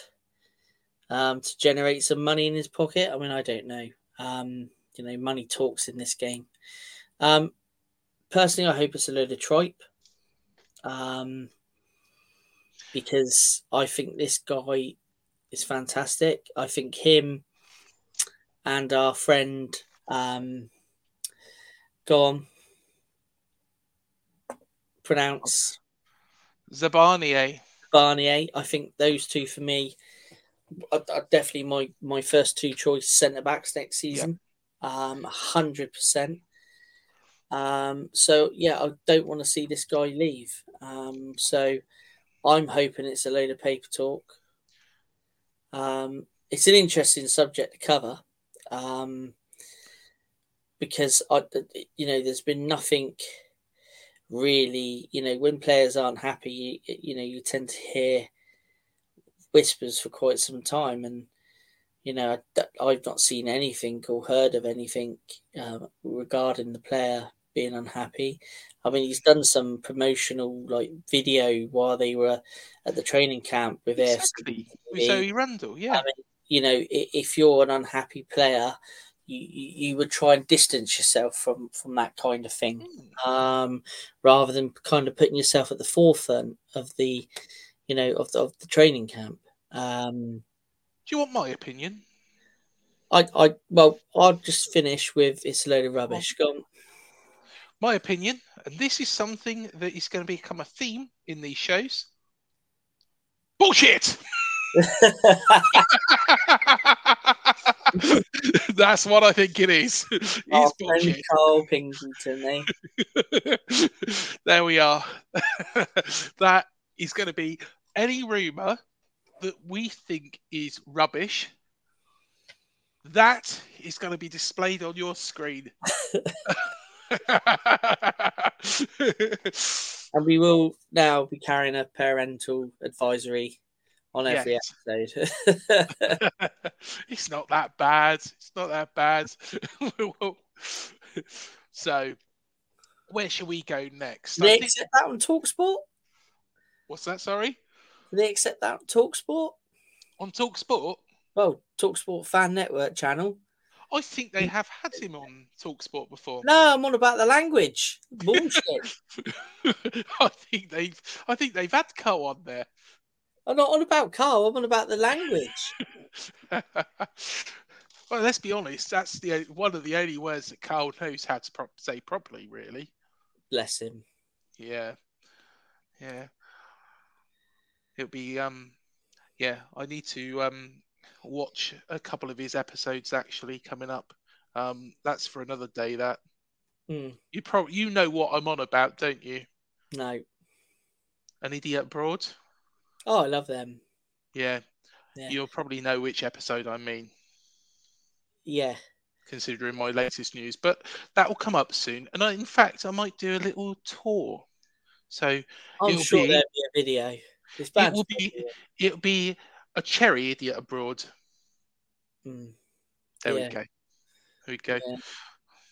um, to generate some money in his pocket? I mean, I don't know. Um, you know, money talks in this game. Um, personally, I hope it's a load of tripe um, because I think this guy is fantastic. I think him and our friend, um, go on, pronounce Zabarnyier. Barnier. I think those two for me are, are definitely my my first two choice centre backs next season. Yep. Um, hundred percent. Um, so yeah, I don't want to see this guy leave. Um, so I'm hoping it's a load of paper talk. Um, it's an interesting subject to cover um, because I, you know, there's been nothing really. You know, when players aren't happy, you, you know, you tend to hear whispers for quite some time, and you know, I've not seen anything or heard of anything uh, regarding the player being unhappy. I mean, he's done some promotional like video while they were at the training camp with Exactly. With AFC. Zoe Randall, yeah. I mean, you know, if you're an unhappy player, you, you would try and distance yourself from from that kind of thing, Hmm. um, rather than kind of putting yourself at the forefront of the, you know, of the, of the training camp. Um, Do you want my opinion? I, I, well, I'll just finish with it's a load of rubbish. Go on. My opinion, and this is something that is going to become a theme in these shows. Bullshit! That's what I think it is. It's Oh, bullshit. Karl Pilkington, eh? there we are. that is going to be any rumor that we think is rubbish. That is going to be displayed on your screen. And we will now be carrying a parental advisory on every Yes. episode. it's not that bad. It's not that bad. so, where should we go next? Do they accept that on Talksport? what's that? Sorry, Do they accept that on Talksport? on Talk Sport. Well, Talksport Fan Network channel. I think they have had him on Talk Sport before. No, I'm on about the language. Bullshit. I think they've. I think they've had Karl on there. I'm not on about Karl. I'm on about the language. well, let's be honest. That's the one of the only words that Karl knows how to pro- say properly. Really. Bless him. Yeah. Yeah. It'll be um yeah, I need to um watch a couple of his episodes actually coming up. Um that's for another day that. Hmm. You probably you know what I'm on about, don't you? No. An idiot abroad? Oh, I love them. Yeah. Yeah. You'll probably know which episode I mean, Yeah. considering my latest news. But that will come up soon. And I, in fact I might do a little tour. So I'm sure be- there'll be a video. Bad. will be- it'll be a cherry idiot abroad. Mm. There Yeah. we go. There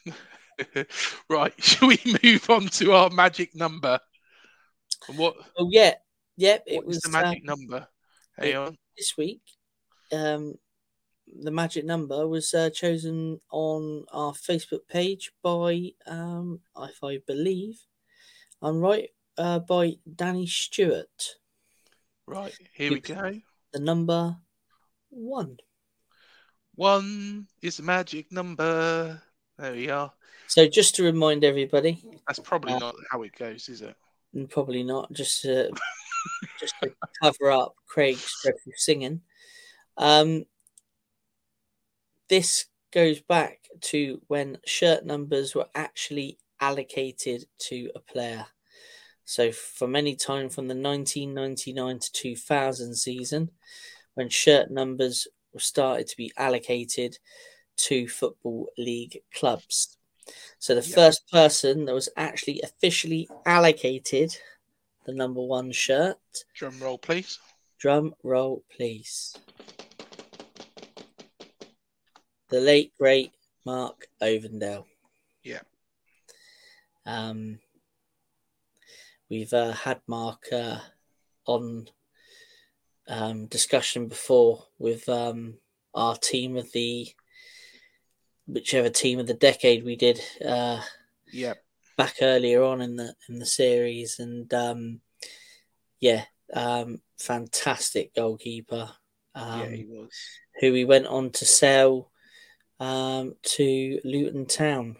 we go. right, should we move on to our magic number? And what, Oh, yeah. Yep. It was the magic um, number? Hang on. this week. Um, the magic number was uh, chosen on our Facebook page by, um, if I believe, I'm right, uh, by Danny Stewart. Right, here we go. The number one. One is the magic number. There we are. So just to remind everybody, That's probably Uh, not how it goes, is it? probably not, just to, just to cover up Craig's dreadful singing. Um, this goes back to when shirt numbers were actually allocated to a player. So, from any time from the 1999 to 2000 season, when shirt numbers were started to be allocated to Football League clubs. So, the Yeah. first person that was actually officially allocated the number one shirt, Drum roll, please. drum roll, please. The late, great Mark Ovendale. Yeah. Um, we've uh, had Mark uh, on um, discussion before with um, our team of the whichever team of the decade we did uh, Yeah. back earlier on in the in the series, and um, yeah, um, fantastic goalkeeper. Um, yeah, he was. who we went on to sell um, to Luton Town.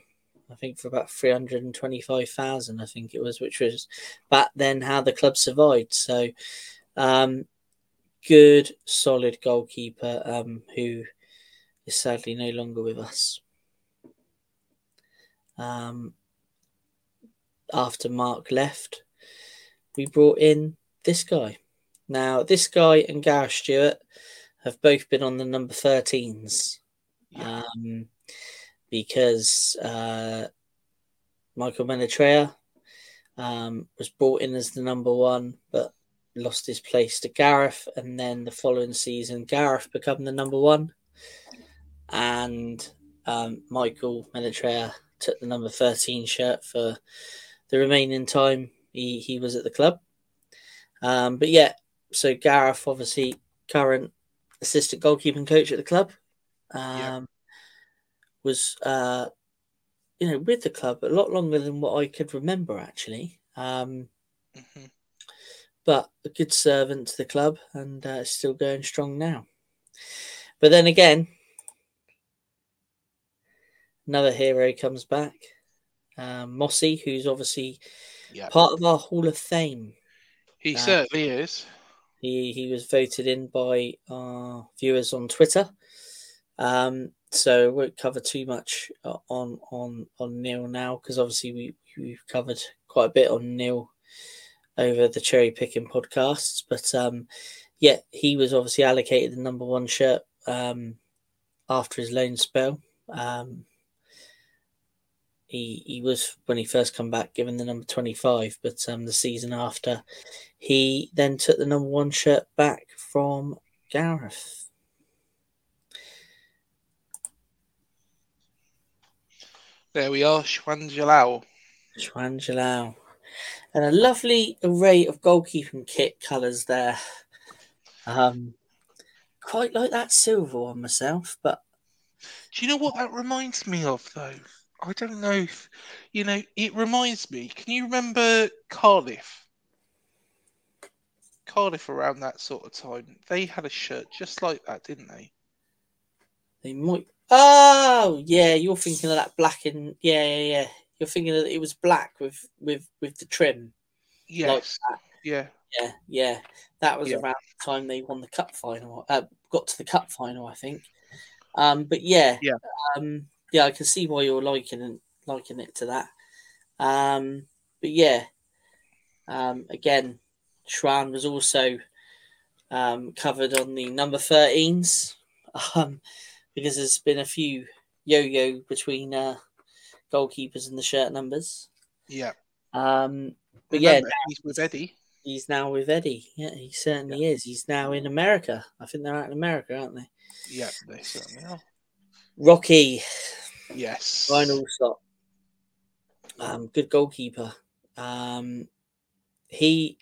I think for about three hundred and twenty-five thousand. I think it was, which was back then how the club survived. So, um, good, solid goalkeeper um, who is sadly no longer with us. Um, after Mark left, we brought in this guy. Now, this guy and Gareth Stewart have both been on the number 13s Yeah. um, because uh, Michael Menetrier um, was brought in as the number one, but lost his place to Gareth. And then the following season, Gareth became the number one, and um, Michael Menetrier took the number 13 shirt for the remaining time he, he was at the club. Um, but yeah, so Gareth, obviously, current assistant goalkeeping coach at the club, um, Yeah. was, uh, you know, with the club a lot longer than what I could remember, actually. Um, Mhm. But a good servant to the club and uh, still going strong now. But then again, another hero comes back, um, Mossy, who's obviously Yeah. part of our Hall of Fame. He Uh, certainly is. He he was voted in by our viewers on Twitter. Um, so won't cover too much uh, on on on Neil now because obviously we we've covered quite a bit on Neil over the cherry picking podcasts. But um, yeah, he was obviously allocated the number one shirt um, after his loan spell. Um, he he was when he first come back given the number 25 but um the season after he then took the number one shirt back from gareth There we are, Shwan Jalal. Juan Jalal. And a lovely array of goalkeeping kit colours there um quite like that silver one myself but Do you know what that reminds me of, though? I don't know if, you know, it reminds me. Can you remember Cardiff? Cardiff around that sort of time. They had a shirt just like that, didn't they? They might. Oh, yeah, you're thinking of that black and yeah, yeah, yeah. You're thinking that it was black with with with the trim. Yes. yeah. Yeah, yeah. That was Yeah. around the time they won the cup final. Uh, got to the cup final, I think. Um, but yeah, Yeah. um, yeah. I can see why you're liking it, liking it to that. Um, but yeah, um, again, Shran was also um, covered on the number 13s um, because there's been a few yo-yo between uh, goalkeepers and the shirt numbers. Yeah. Um, but yeah, Remember, he's with Eddie. he's now with Eddie. Yeah, he certainly is. He's now in America. I think they're out in America, aren't they? Yeah, they certainly are. Rocky, Yes. final stop. Um, good goalkeeper. Um, he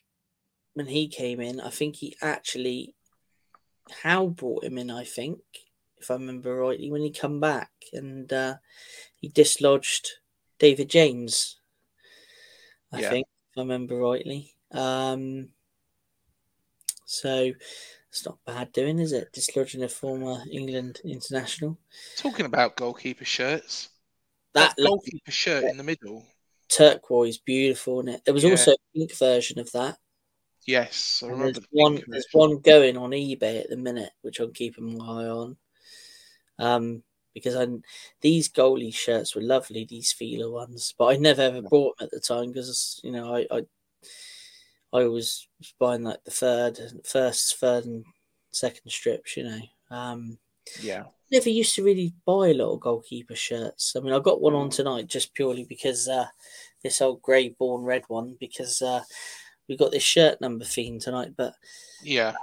when he came in, I think he actually Hal brought him in. I think, if I remember rightly, when he come back and uh, he dislodged David James. I Yeah. think, if I remember rightly. Um, so it's not bad doing, is it? Dislodging a former England international. Talking about goalkeeper shirts. That That goalkeeper shirt in the middle. turquoise, beautiful, isn't it? There was Yeah. also a pink version of that. Yes, I And remember there's the one, pink there's one going on eBay at the minute, which I'm keeping my eye on. Um, because I these goalie shirts were lovely, these feeler ones, but I never ever bought them at the time because you know I, I I was buying like the third, first, third, and second strips. You know, um, Yeah. never used to really buy a lot of goalkeeper shirts. I mean, I got one on tonight just purely because uh, this old grey born red one because uh, we got this shirt number theme tonight. But Yeah.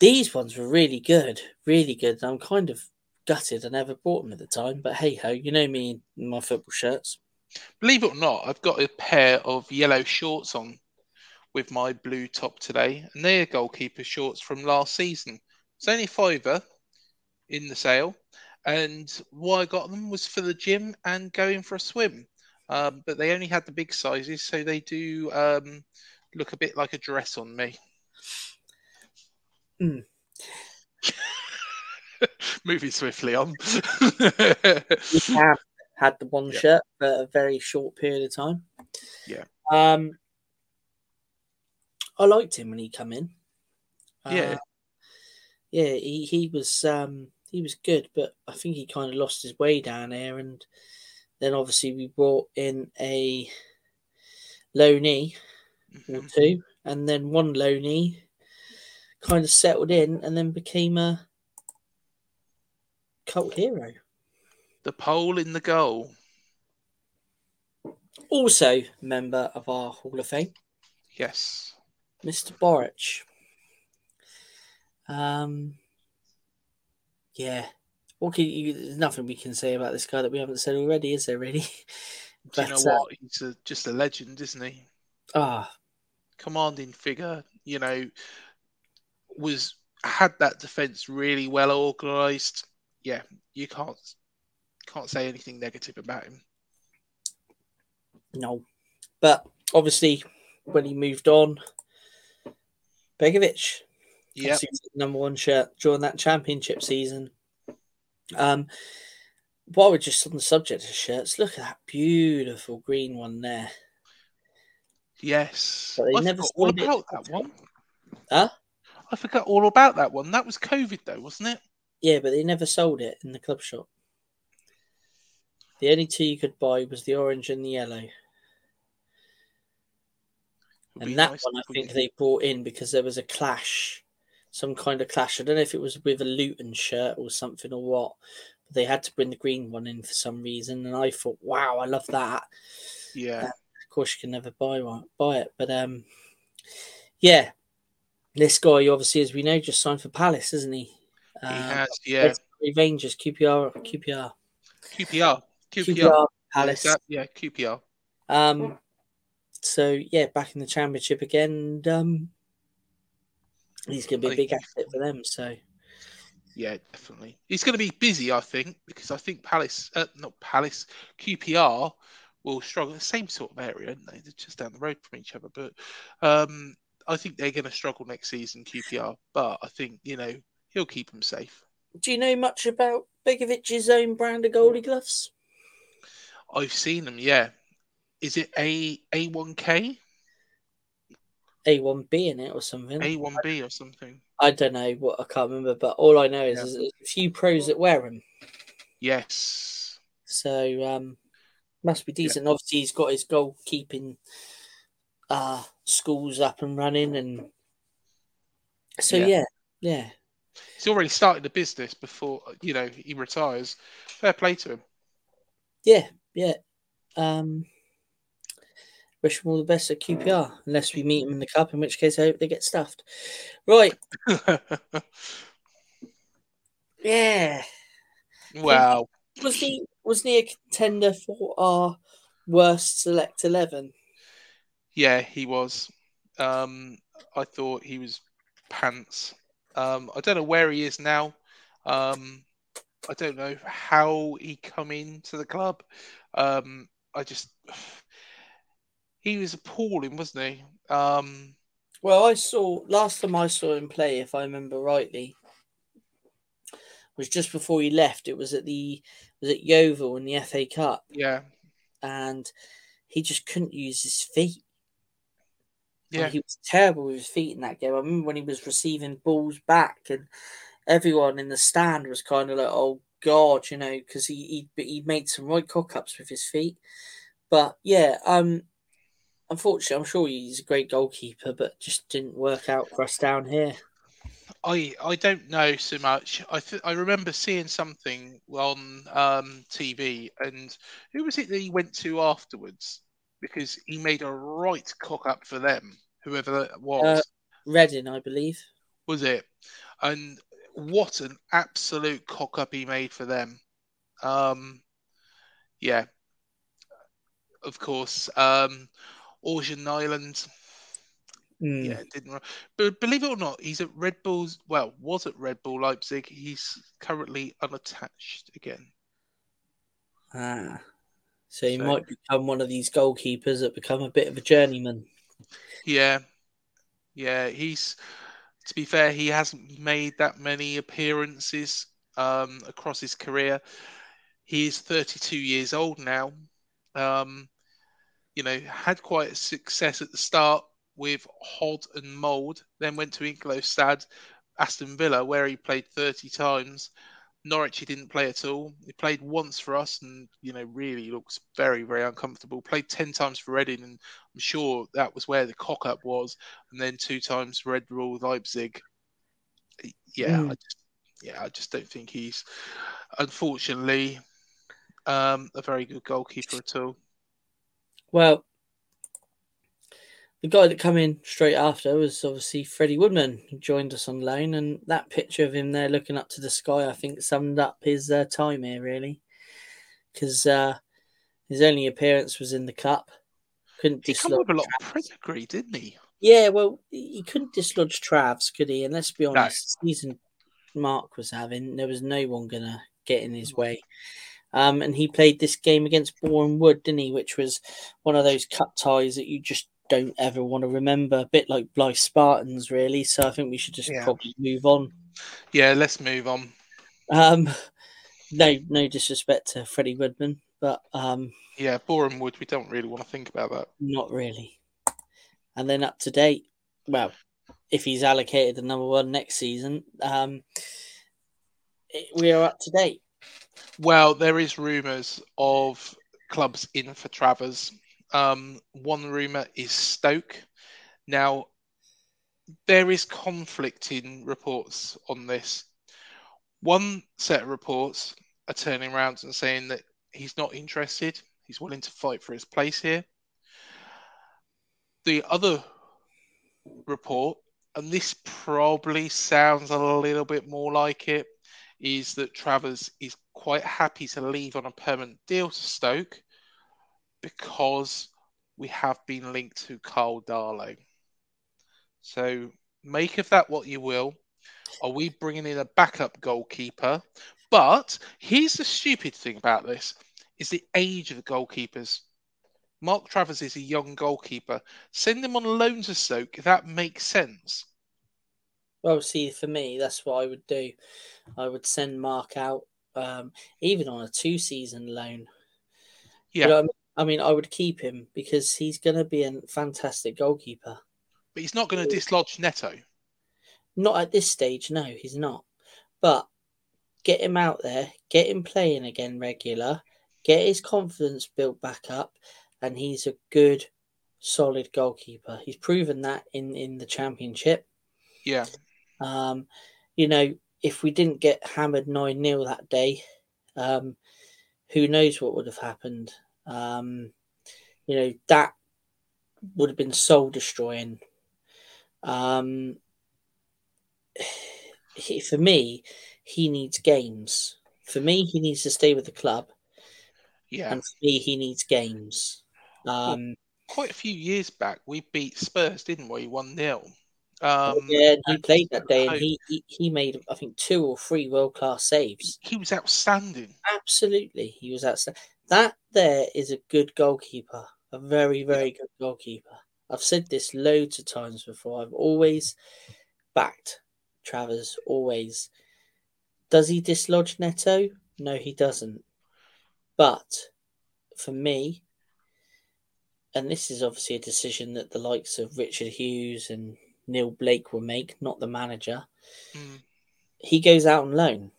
these ones were really good, really good. I'm kind of gutted I never bought them at the time. But hey ho, you know me and my football shirts. Believe it or not, I've got a pair of yellow shorts on with my blue top today, and they're goalkeeper shorts from last season. It's only fiver in the sale, and why I got them was for the gym and going for a swim. Um, but they only had the big sizes, so they do um, look a bit like a dress on me. Hmm. Moving swiftly on. We have had the one Yeah. shirt for a very short period of time. Yeah. Um, I liked him when he come in. Yeah. Uh, yeah, he, he was um he was good, but I think he kind of lost his way down there, and then obviously we brought in a loanee or Mhm. two, and then one loanee kind of settled in, and then became a cult hero. the pole in the goal. Also, member of our Hall of Fame. Yes. Mr. Boruc. Um, yeah, what can you, there's nothing we can say about this guy that we haven't said already, is there really? Do you know uh, what? He's a, just a legend, isn't he? Ah, Commanding figure. You know, was had that defense really well organised. Yeah, you can't can't say anything negative about him. no. But obviously, when he moved on, Begovic, Yeah, obviously took the number one shirt during that championship season. Um, while we're just on the subject of shirts, look at that beautiful green one there. yes. But they I never forgot all sold it. about that one. Huh? I forgot all about that one. That was COVID though, wasn't it? Yeah, but they never sold it in the club shop. The only two you could buy was the orange and the yellow. And that nice one I think they brought in because there was a clash, some kind of clash. I don't know if it was with a Luton shirt or something or what. But they had to bring the green one in for some reason, and I thought, wow, I love that. Yeah, Of course, you can never buy one, buy it, but um, yeah, this guy obviously, as we know, just signed for Palace, isn't he? He Um, has. Yeah, Rangers, QPR, QPR, QPR, QPR. QPR, Palace. Yeah, QPR. Um, so yeah, back in the championship again. And, um, he's going to be a big asset for them. So Yeah, definitely. He's going to be busy, I think, because I think Palace, uh, not Palace, QPR will struggle. The same sort of area, aren't they? They're just down the road from each other. But um, I think they're going to struggle next season, QPR. But I think, you know, he'll keep them safe. do you know much about Begovic's own brand of goalie gloves? I've seen them, yeah. Is it A A1K? A1B in it or something? A1B or something? I don't know what I can't remember, but all I know is Yeah. there's a few pros that wear them. Yes. So um, must be decent. Obviously, he's got his goalkeeping uh, schools up and running, and so Yeah. yeah, yeah. He's already started the business before, you know, he retires. Fair play to him. Yeah, yeah. Um, wish him all the best at QPR, unless we meet him in the cup, in which case I hope they get stuffed. Right, yeah. wow. Was he wasn't he a contender for our worst select eleven? Yeah, he was. Um, I thought he was pants. Um, I don't know where he is now. Um, I don't know how he come into the club. Um, I just he was appalling, wasn't he? Um, Well, I saw last time I saw him play, if I remember rightly, was just before he left. It was at the was at Yeovil in the FA Cup, yeah, and he just couldn't use his feet. And yeah, he was terrible with his feet in that game. I remember when he was receiving balls back, and everyone in the stand was kind of like, "Oh God," you know, because he he he made some right cock ups with his feet. But yeah, um, unfortunately, I'm sure he's a great goalkeeper, but just didn't work out for us down here. I I don't know so much. I th- I remember seeing something on um, TV, and who was it that he went to afterwards? Because he made a right cock up for them, whoever that was. Uh, Reading, I believe. was it? And what an absolute cock up he made for them. Um, yeah, of course. Um, Ørjan Nyland, Hmm. yeah, didn't. But believe it or not, he's at Red Bull's. Well, was at Red Bull Leipzig. He's currently unattached again. Ah. So he So- might become one of these goalkeepers that become a bit of a journeyman. Yeah, yeah. He's to be fair, he hasn't made that many appearances um, across his career. He is 32 years old now. Um, you know, had quite a success at the start with Hødd and Molde, then went to Ingolstadt, Aston Villa, where he played 30 times. Norwich, he didn't play at all. He played once for us and, you know, really looks very, very uncomfortable. Played 10 times for Reading, and I'm sure that was where the cock up was. And then two times Red Bull Leipzig. Yeah, Mm. I just, yeah, I just don't think he's, unfortunately, um, a very good goalkeeper at all. Well, the guy that come in straight after was obviously Freddie Woodman, who joined us on loan, and that picture of him there looking up to the sky, I think, summed up his uh, time here really, because uh, his only appearance was in the cup. Couldn't He come dislodge. with a lot of pedigree, didn't he? Yeah, well, he couldn't dislodge Travs, could he? And let's be honest, the season Mark was having, there was no one gonna get in his way. Um, and he played this game against Boreham Wood, didn't he? Which was one of those cup ties that you just don't ever want to remember. A bit like Blyth Spartans, really. So I think we should just Yeah. probably move on. Yeah, let's move on. Um, no, no disrespect to Freddie Woodman, but um, Yeah, Boreham Wood, we don't really want to think about that. not really. And then up to date, well, if he's allocated the number one next season, um, it- we are up to date. Well, there is rumours of clubs in for Travers. Um, one rumour is Stoke. Now, there is conflicting reports on this. One set of reports are turning around and saying that he's not interested. He's willing to fight for his place here. The other report, and this probably sounds a little bit more like it, is that Travers is quite happy to leave on a permanent deal to Stoke because we have been linked to Karl Darlow. So make of that what you will. Are we bringing in a backup goalkeeper? But here's the stupid thing about this: is the age of the goalkeepers. Mark Travers is a young goalkeeper. Send him on loan to Stoke. That makes sense. Well, see, for me, that's what I would do. I would send Mark out, um, even on a two-season loan. Yeah, You know I, mean? I mean, I would keep him because he's going to be a fantastic goalkeeper. but he's not going to dislodge Neto. Not at this stage, no, he's not. But get him out there, get him playing again regular, get his confidence built back up, and he's a good, solid goalkeeper. He's proven that in in the championship. Yeah, Um, you know, if we didn't get hammered 9 0 that day, um, who knows what would have happened. Um, you know, that would have been soul destroying. Um, he, for me, he needs games. For me, he needs to stay with the club, yeah. and for me, he needs games. Um, quite a few years back, we beat Spurs, didn't we? 1 0. Um, yeah, he played that day, and he, he he made I think two or three world class saves. he was outstanding. Absolutely, he was outstanding. That there is a good goalkeeper, a very, very good goalkeeper. I've said this loads of times before. I've always backed Travers, always. Does he dislodge Neto? No, he doesn't. But for me, and this is obviously a decision that the likes of Richard Hughes and Neill Blake will make, not the manager. Mm, He goes out on loan.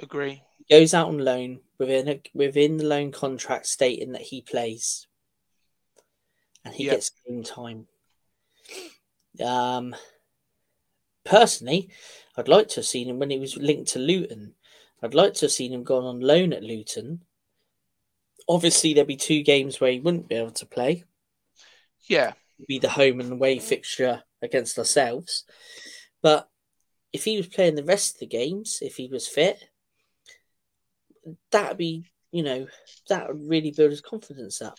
agree. Goes out on loan within a, within the loan contract stating that he plays and he Yep. gets game time. Um, personally, I'd like to have seen him when he was linked to Luton. I'd like to have seen him gone on loan at Luton. Obviously, there'd be two games where he wouldn't be able to play. Yeah, It'd be the home and away fixture against ourselves. But if he was playing the rest of the games, if he was fit, that'd be, you know, that would really build his confidence up.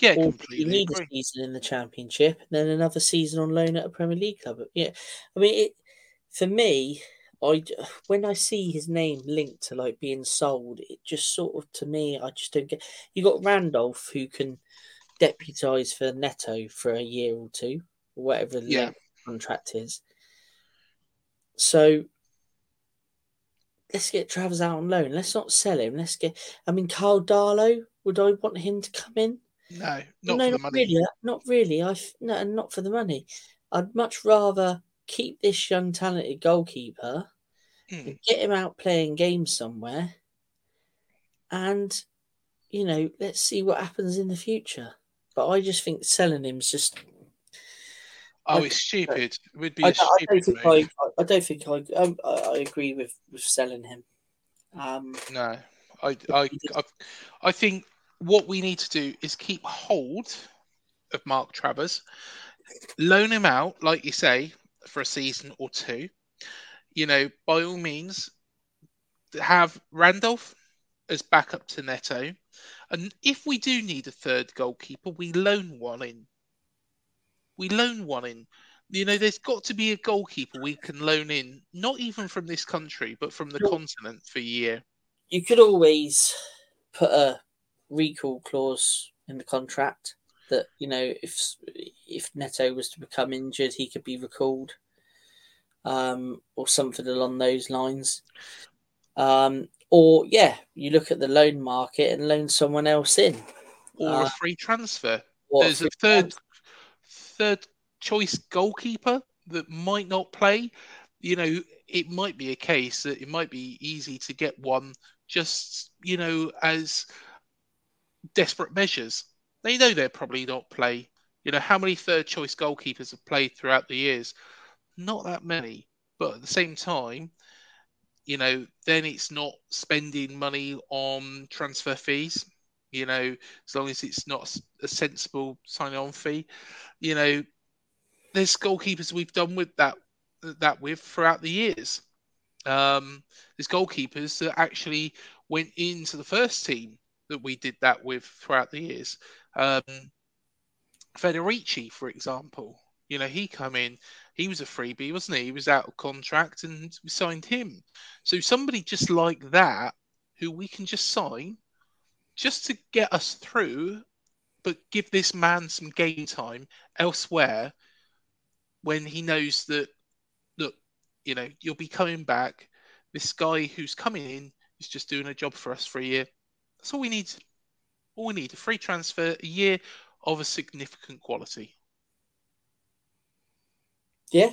yeah, Or you completely need a season in the championship and then another season on loan at a Premier League club. Yeah, I mean, it for me, I when I see his name linked to like being sold, it just sort of to me, I just don't get. You got Randolph who can deputise for Neto for a year or two, or whatever the Yeah. the contract is. So let's get Travers out on loan. Let's not sell him. Let's get. I mean, Karl Darlow. Would I want him to come in? No, not no, for the money. really. Not really. I no, and not for the money. I'd much rather keep this young talented goalkeeper, Hmm. get him out playing games somewhere, and you know, let's see what happens in the future. But I just think selling him's just. Oh, I- it's stupid. It would be I, I don't think move. I, I don't think I, um, I. I agree with with selling him. Um, No, I, I, I, I think what we need to do is keep hold of Mark Travers, loan him out, like you say, for a season or two. You know, by all means, have Randolph as backup to Neto. And if we do need a third goalkeeper, we loan one in. We loan one in. You know, there's got to be a goalkeeper we can loan in, not even from this country, but from the Sure. continent for a year. You could always put a recall clause in the contract that you know if if Neto was to become injured, he could be recalled, um, or something along those lines. Um, or yeah, you look at the loan market and loan someone else in. Or Uh, a free transfer. There's a third third choice goalkeeper that might not play. You know, it might be a case that it might be easy to get one just, you know, as desperate measures. They know they're probably not play. You know, how many third choice goalkeepers have played throughout the years? Not that many. But at the same time, you know, then it's not spending money on transfer fees. You know, as long as it's not a sensible sign-on fee. You know, there's goalkeepers we've done with that that with throughout the years. Um, there's goalkeepers that actually went into the first team that we did that with throughout the years. Um, Federici, for example, you know, he come in, he was a freebie, wasn't he? He was out of contract and we signed him. So somebody just like that, who we can just sign, just to get us through, but give this man some game time elsewhere when he knows that, look, you know, you'll be coming back. This guy who's coming in is just doing a job for us for a year. That's all we need. All we need a free transfer, a year of a significant quality. Yeah,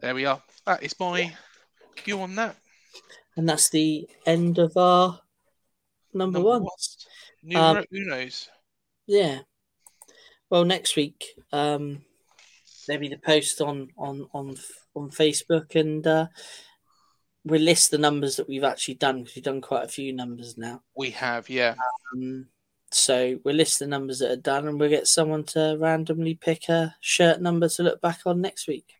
There we are. That is my view on that. And that's the end of our number, Number one. one. Numero Um, unos. Yeah. Well, next week, um, maybe the post on on on on Facebook, and uh, we'll list the numbers that we've actually done because we've done quite a few numbers now. We have, yeah. Um, so we'll list the numbers that are done, and we'll get someone to randomly pick a shirt number to look back on next week.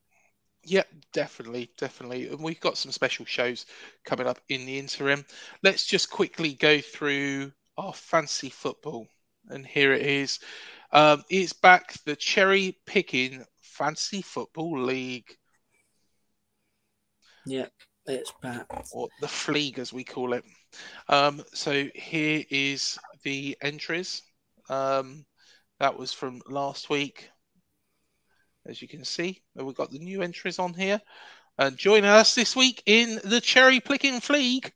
Yeah, definitely, definitely. And we've got some special shows coming up in the interim. Let's just quickly go through our fancy football. And here it is. Um, it's back the cherry picking fancy football league, Yeah, it's back. or the Fleague as we call it. Um, so here is the entries. Um, that was from last week. As you can see, we've got the new entries on here. And joining us this week in the cherry picking Fleague,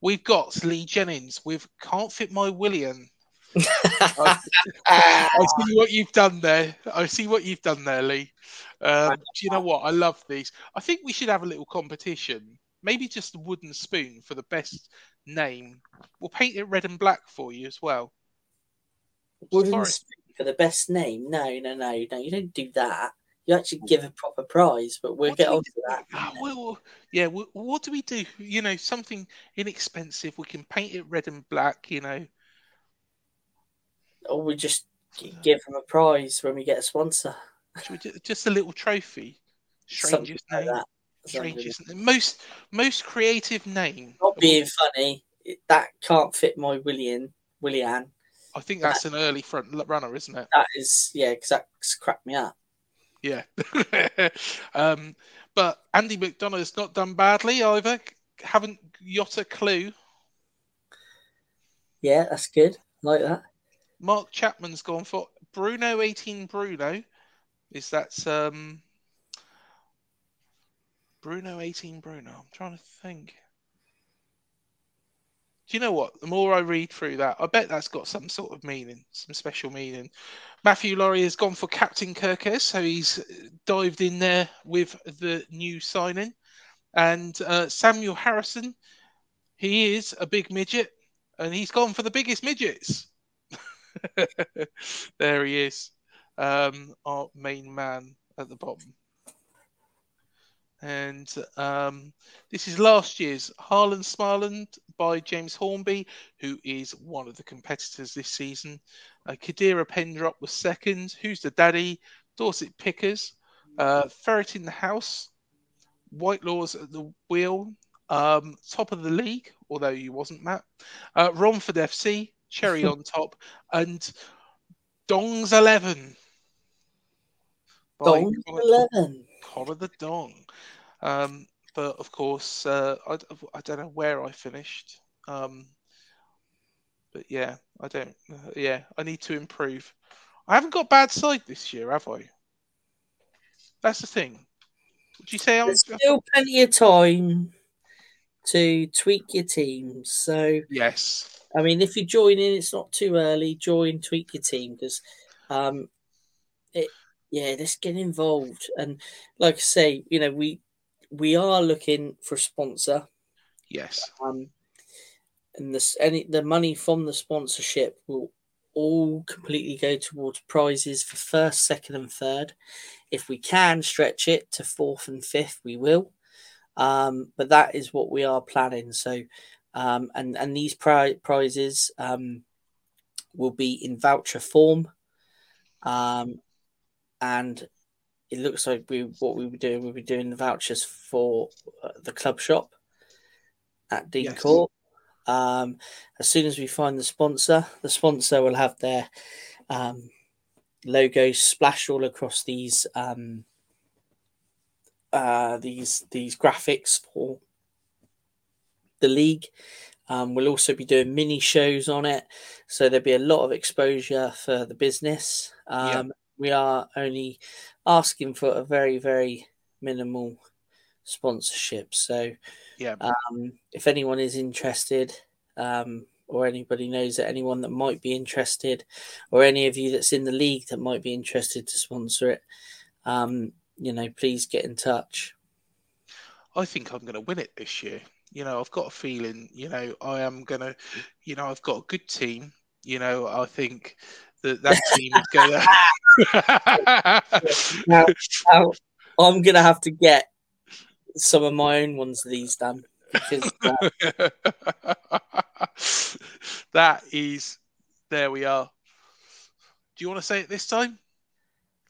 we've got Lee Jennings with Can't Fit My William. I, I see what you've done there. I see what you've done there, Lee. Um, do you know what? I love these. I think we should have a little competition. Maybe just a wooden spoon for the best name. We'll paint it red and black for you as well. Wooden Sorry. For the best name? No, no, no, no. You don't do that. You actually give a proper prize, but we'll What get on to that. Ah, well, yeah, well, what do we do? You know, something inexpensive. We can paint it red and black. You know, Or we just give them a prize when we get a sponsor. Just a little trophy. Strangest like name. Something Strangest name. Most most creative name. Not being funny, that can't fit my William. Willian. I think that's an early front runner, isn't it? That is, yeah, because that's cracked me up. Yeah. um, but Andy McDonough's not done badly either. Haven't got a clue. Yeah, that's good. I like that. Mark Chapman's gone for Bruno 18 Bruno. Is that um Bruno 18 Bruno? I'm trying to think. Do you know what? The more I read through that, I bet that's got some sort of meaning, some special meaning. Matthew Laurie has gone for Captain Kerkez, so he's dived in there with the new signing. And uh, Samuel Harrison, he is a big midget, and he's gone for the biggest midgets. there he is, um, our main man at the bottom. And um, this is last year's Harlan Smarland by James Hornby, who is one of the competitors this season. Uh, Kadira Pendrop was second. Who's the Daddy? Dorset Pickers. Uh, Ferret in the House. Whitelaws at the Wheel. Um, top of the league, although you wasn't, Matt. Uh, Romford FC. Cherry on top. And Dong's 11. Dong's eleven. Collar the Dong. Um, but of course, uh, I, I don't know where I finished. Um, but yeah, I don't. Uh, yeah, I need to improve. I haven't got bad side this year, have I? That's the thing. Would you say I'm? There's still plenty of time to tweak your team. So Yes. I mean, if you join in, it's not too early. Join, tweak your team because, um, it yeah, let's get involved. And like I say, you know, we we are looking for a sponsor. Yes. Um, and this any the money from the sponsorship will all completely go towards prizes for first, second, and third. If we can stretch it to fourth and fifth, we will. Um, but that is what we are planning. So, um, and and these pri- prizes um, will be in voucher form, um, and it looks like we what we were doing. We'll be doing the vouchers for uh, the club shop at Dean Yes. Court. Um, as soon as we find the sponsor, the sponsor will have their um, logo splashed all across these um, uh, these these graphics for the league. Um, we'll also be doing mini shows on it, so there'll be a lot of exposure for the business. Yeah. We are only asking for a very very minimal sponsorship. So Yeah. um, if anyone is interested, um, or anybody knows that anyone that might be interested, or any of you that's in the league that might be interested to sponsor it, um, you know, please get in touch. I think I'm going to win it this year. You know, I've got a feeling. You know, I am going to. You know, I've got a good team. You know, I think that that team is going to. Now, now, I'm gonna have to get some of my own ones of these done because uh, that is. There we are. Do you want to say it this time?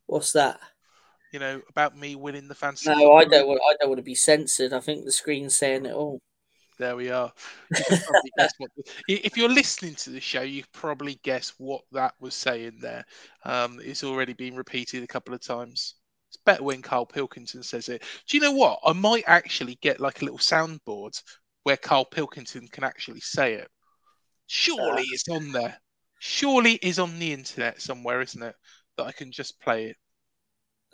what's that? You know about me winning the fantasy. No, I don't. Want, I don't want to be censored. I think the screen's saying it all. There we are. You can probably guess what, if you're listening to the show, you probably guess what that was saying there. Um, it's already been repeated a couple of times. It's better when Karl Pilkington says it. Do you know what? I might actually get like a little soundboard where Karl Pilkington can actually say it. Surely it's on there. Surely it's on the internet somewhere, isn't it? That I can just play it.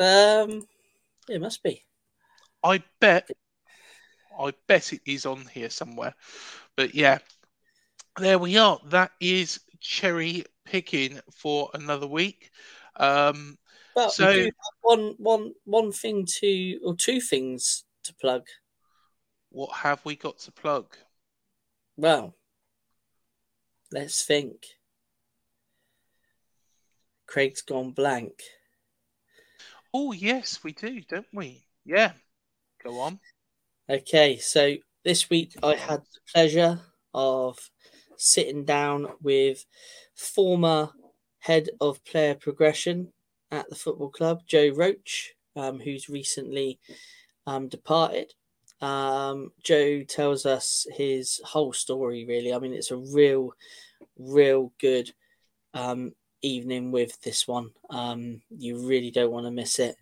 Um, it must be. I bet, I bet it is on here somewhere. But yeah, there we are. That is cherry picking for another week. Um, But So- one, one, one thing to, or two things to plug. what have we got to plug? Well, let's think. Craig's gone blank. Oh yes, we do, don't we? Yeah. Go on. Okay, so this week I had the pleasure of sitting down with former head of player progression at the football club, Joe Roach, um, who's recently um, departed. Um, Joe tells us his whole story, really. I mean, it's a real, real good um, evening with this one. Um, you really don't want to miss it.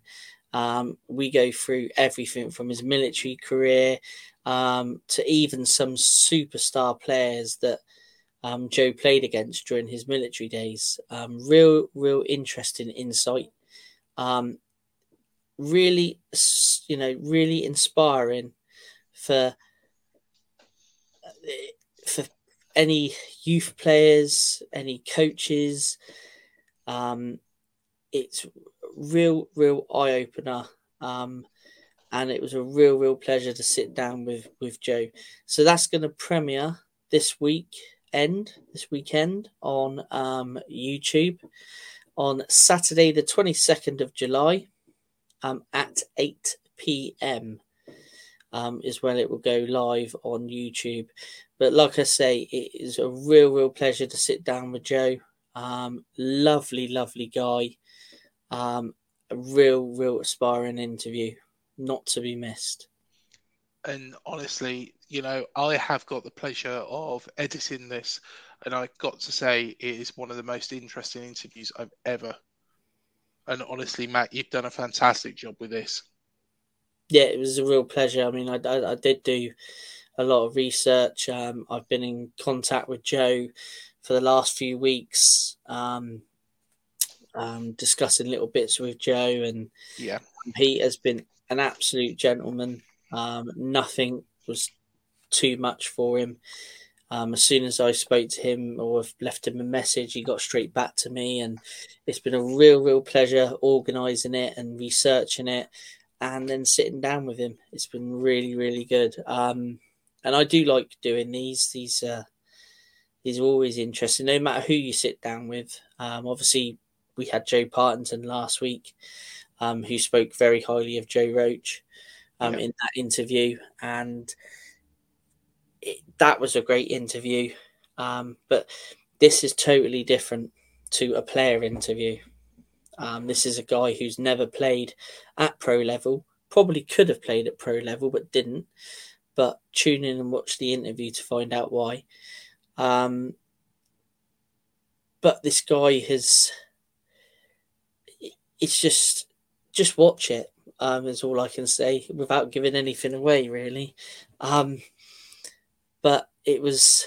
Um, we go through everything from his military career um, to even some superstar players that um, Joe played against during his military days. Um, real, real interesting insight. Um, really, you know, really inspiring for for any youth players, any coaches. Um, it's real, real eye opener. Um, and it was a real, real pleasure to sit down with with Joe. So that's going to premiere this week end this weekend on um, YouTube on Saturday the twenty second of July um, at eight p.m. um, is when it will go live on YouTube. But like I say, it is a real, real pleasure to sit down with Joe. Um, lovely, lovely guy. Um, a real, real aspiring interview, not to be missed. And honestly, you know, I have got the pleasure of editing this, and I got to say it is one of the most interesting interviews I've ever. And honestly, Matt, you've done a fantastic job with this. Yeah, it was a real pleasure. I mean, I, I, I did do a lot of research. Um, I've been in contact with Joe for the last few weeks, um, um, discussing little bits with Joe, and Yeah. he has been an absolute gentleman. Um, nothing was too much for him. Um, as soon as I spoke to him or left him a message, he got straight back to me, and it's been a real, real pleasure organising it and researching it, and then sitting down with him. It's been really, really good. Um, and I do like doing these. These uh, these are always interesting, no matter who you sit down with. Um, obviously, we had Joe Partington last week, um, who spoke very highly of Joe Roach um, Yeah. in that interview, and it, that was a great interview. Um, but this is totally different to a player interview. Um, this is a guy who's never played at pro level, probably could have played at pro level, but didn't. But tune in and watch the interview to find out why. Um, but this guy has. It's just, just watch it. Um, is all I can say without giving anything away, really. Um, but it was,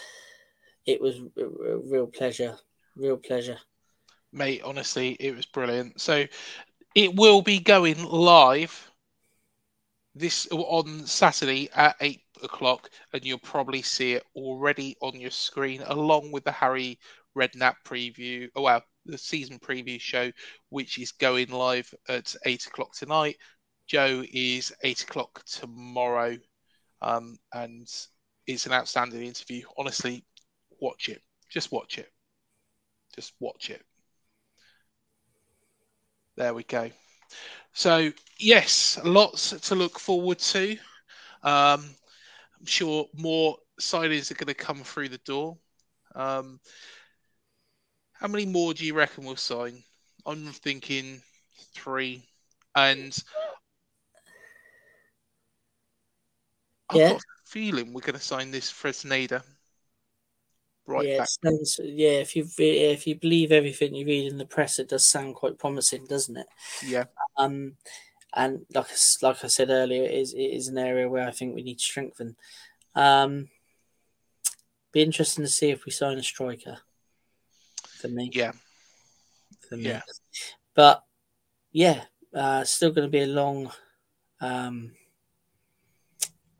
it was a real pleasure, real pleasure. Mate, honestly, it was brilliant. So it will be going live this on Saturday at eight o'clock, and you'll probably see it already on your screen, along with the Harry Redknapp preview. Oh well, the season preview show, which is going live at eight o'clock tonight. Joe is eight o'clock tomorrow, um, and it's an outstanding interview. Honestly, watch it. Just watch it. Just watch it. There we go. So yes, lots to look forward to. Um, I'm sure more signings are going to come through the door. Um, how many more do you reckon we'll sign? I'm thinking three, and I've got a feeling we're going to sign this Fresneda right yeah, back. sounds, yeah. If you if you believe everything you read in the press, it does sound quite promising, doesn't it? Yeah, Um, and like like I said earlier, it is it is an area where I think we need to strengthen. Um, be interesting to see if we sign a striker. For me, yeah, for me. yeah. But yeah, uh, still going to be a long um,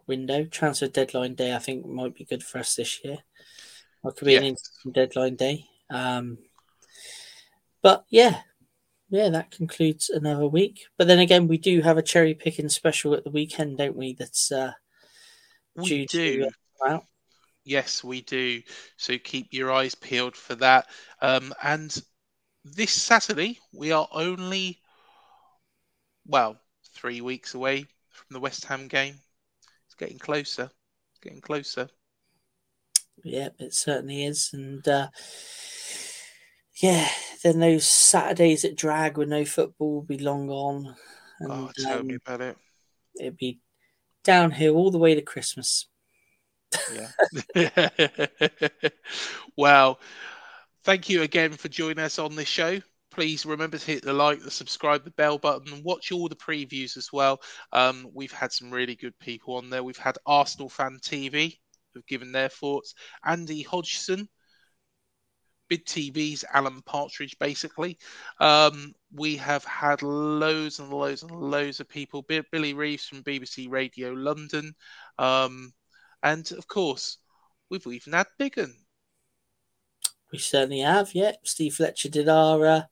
window. Transfer deadline day, I think, might be good for us this year. It could be an interesting deadline day. Um, but yeah, yeah, that concludes another week. But then again, we do have a cherry picking special at the weekend, don't we? That's uh, We do. to uh, come out. Yes, we do. So keep your eyes peeled for that. Um, and this Saturday, we are only, well, three weeks away from the West Ham game. It's getting closer. It's getting closer. Yeah, it certainly is. And uh, yeah, then those Saturdays at drag with no football will be long gone. And oh, tell me um, about it. it'd be downhill all the way to Christmas. Yeah. well, thank you again for joining us on this show. Please remember to hit the like, the subscribe, the bell button, and watch all the previews as well. Um, we've had some really good people on there. We've had Arsenal Fan TV who've given their thoughts. Andy Hodgson, Bid TV's Alan Partridge, basically. Um, we have had loads and loads and loads of people. Bi- Billy Reeves from BBC Radio London. Um, and of course, we've even had Biggin. We certainly have. Yeah, Steve Fletcher did our uh,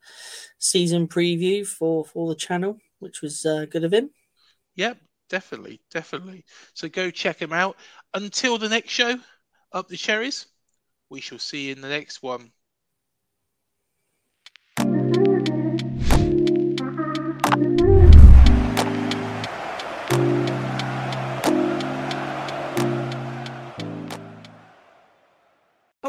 season preview for for the channel, which was uh, good of him. Yep, definitely, definitely. So go check him out. Until the next show, up the cherries. We shall see you in the next one.